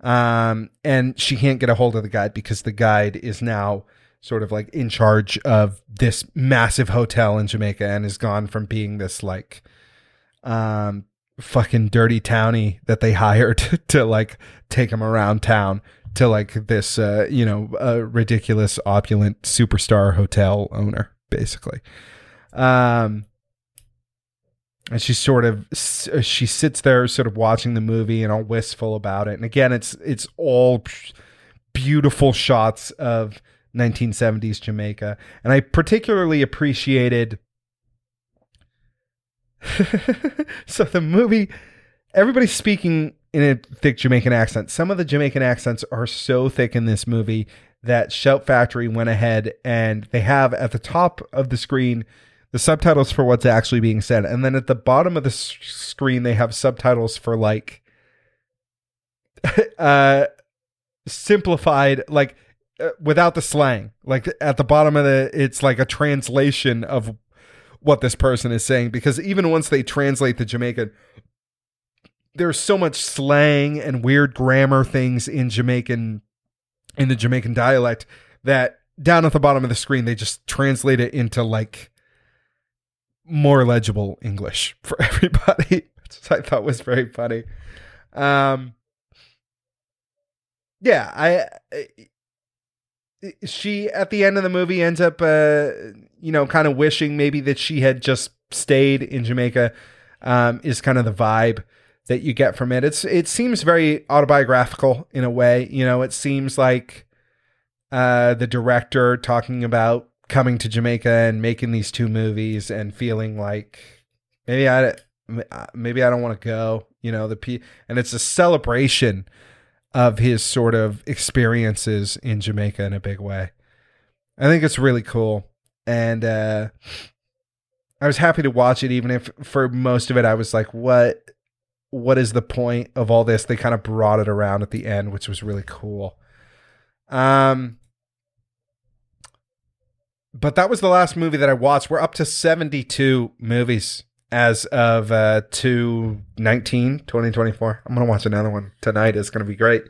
um, and she can't get a hold of the guide because the guide is now sort of like in charge of this massive hotel in Jamaica and is gone from being this like um fucking dirty townie that they hired to, to like take him around town to like this, uh, you know, a ridiculous, opulent superstar hotel owner, basically. Um, and she sort of uh, she sits there, sort of watching the movie and all wistful about it. And again, it's it's all beautiful shots of 1970s Jamaica, and I particularly appreciated. so the movie, everybody's speaking in a thick Jamaican accent. Some of the Jamaican accents are so thick in this movie that Shout Factory went ahead and they have at the top of the screen the subtitles for what's actually being said. And then at the bottom of the s- screen, they have subtitles for like uh, simplified, like uh, without the slang. Like at the bottom of the, it's like a translation of what this person is saying because even once they translate the Jamaican, there's so much slang and weird grammar things in Jamaican in the Jamaican dialect that down at the bottom of the screen they just translate it into like more legible English for everybody, which I thought was very funny. Um, yeah, I, she at the end of the movie ends up, uh, you know, kind of wishing maybe that she had just stayed in Jamaica. Um, is kind of the vibe that you get from it. It's it seems very autobiographical in a way. You know, it seems like uh, the director talking about coming to Jamaica and making these two movies and feeling like maybe I maybe I don't want to go. You know, the P and it's a celebration of his sort of experiences in Jamaica in a big way. I think it's really cool. And uh I was happy to watch it even if for most of it I was like what what is the point of all this? They kind of brought it around at the end, which was really cool. Um, but that was the last movie that I watched. We're up to 72 movies as of uh 219 2024 i'm gonna watch another one tonight it's gonna be great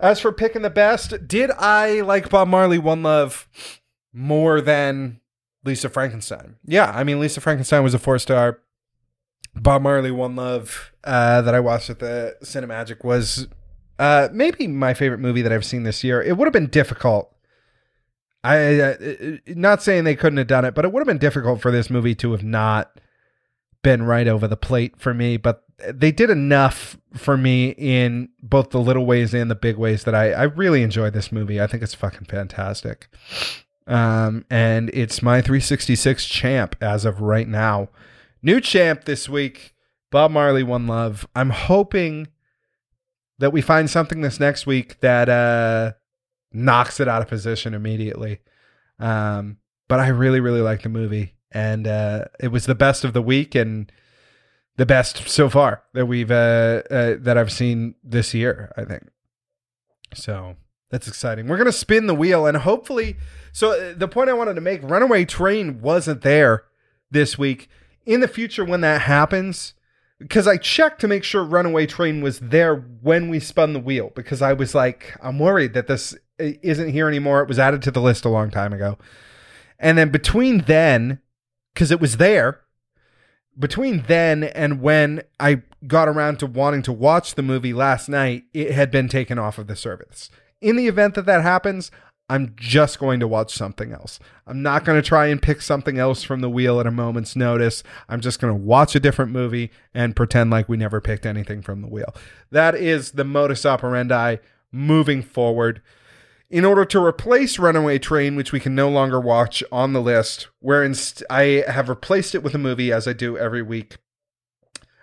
as for picking the best did i like bob marley one love more than lisa frankenstein yeah i mean lisa frankenstein was a four star Bob Marley One Love uh, that I watched at the Cinemagic was uh, maybe my favorite movie that I've seen this year. It would have been difficult. I uh, not saying they couldn't have done it, but it would have been difficult for this movie to have not been right over the plate for me. But they did enough for me in both the little ways and the big ways that I, I really enjoyed this movie. I think it's fucking fantastic. Um, and it's my 366 champ as of right now. New champ this week, Bob Marley, One Love. I'm hoping that we find something this next week that uh, knocks it out of position immediately. Um, but I really, really like the movie, and uh, it was the best of the week and the best so far that we've uh, uh, that I've seen this year. I think so. That's exciting. We're gonna spin the wheel and hopefully. So uh, the point I wanted to make: Runaway Train wasn't there this week. In the future, when that happens, because I checked to make sure Runaway Train was there when we spun the wheel, because I was like, I'm worried that this isn't here anymore. It was added to the list a long time ago. And then between then, because it was there, between then and when I got around to wanting to watch the movie last night, it had been taken off of the service. In the event that that happens, I'm just going to watch something else. I'm not going to try and pick something else from the wheel at a moment's notice. I'm just going to watch a different movie and pretend like we never picked anything from the wheel. That is the modus operandi moving forward. In order to replace Runaway Train, which we can no longer watch on the list, where inst- I have replaced it with a movie as I do every week,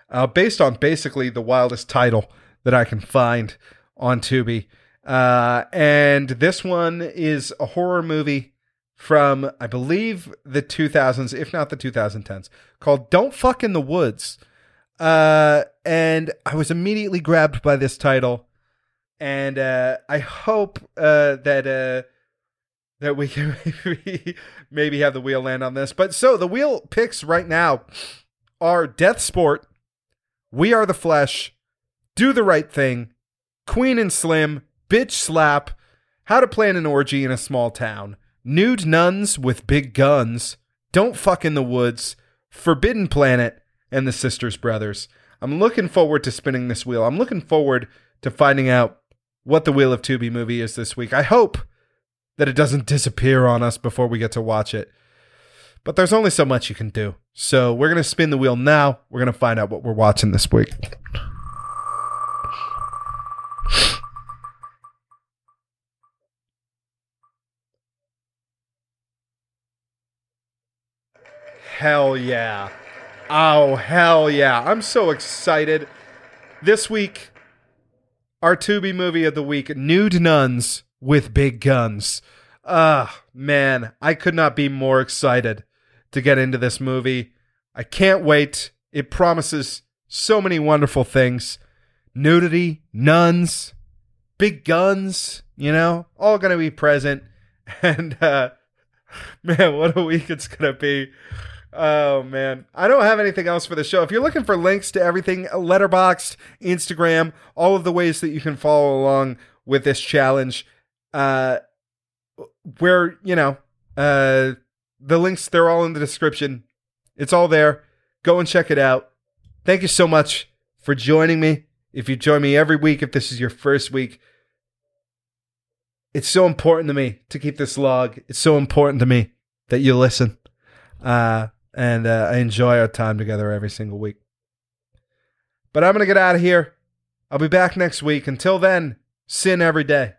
uh, based on basically the wildest title that I can find on Tubi. Uh, and this one is a horror movie from, I believe, the 2000s, if not the 2010s, called Don't Fuck in the Woods. Uh, and I was immediately grabbed by this title. And uh, I hope uh, that uh, that we can maybe, maybe have the wheel land on this. But so the wheel picks right now are Death Sport, We Are the Flesh, Do the Right Thing, Queen and Slim, Bitch Slap, How to Plan an Orgy in a Small Town, Nude Nuns with Big Guns, Don't Fuck in the Woods, Forbidden Planet, and The Sisters Brothers. I'm looking forward to spinning this wheel. I'm looking forward to finding out what the Wheel of Tubi movie is this week. I hope that it doesn't disappear on us before we get to watch it. But there's only so much you can do. So we're going to spin the wheel now. We're going to find out what we're watching this week. Hell yeah. Oh, hell yeah. I'm so excited. This week, our Tubi movie of the week Nude Nuns with Big Guns. Ah, man, I could not be more excited to get into this movie. I can't wait. It promises so many wonderful things nudity, nuns, big guns, you know, all going to be present. And, uh, man, what a week it's going to be. Oh man, I don't have anything else for the show. If you're looking for links to everything, Letterboxd, Instagram, all of the ways that you can follow along with this challenge, uh, where you know, uh, the links they're all in the description. It's all there. Go and check it out. Thank you so much for joining me. If you join me every week, if this is your first week, it's so important to me to keep this log. It's so important to me that you listen. Uh, and uh, I enjoy our time together every single week. But I'm going to get out of here. I'll be back next week. Until then, Cine Everyday.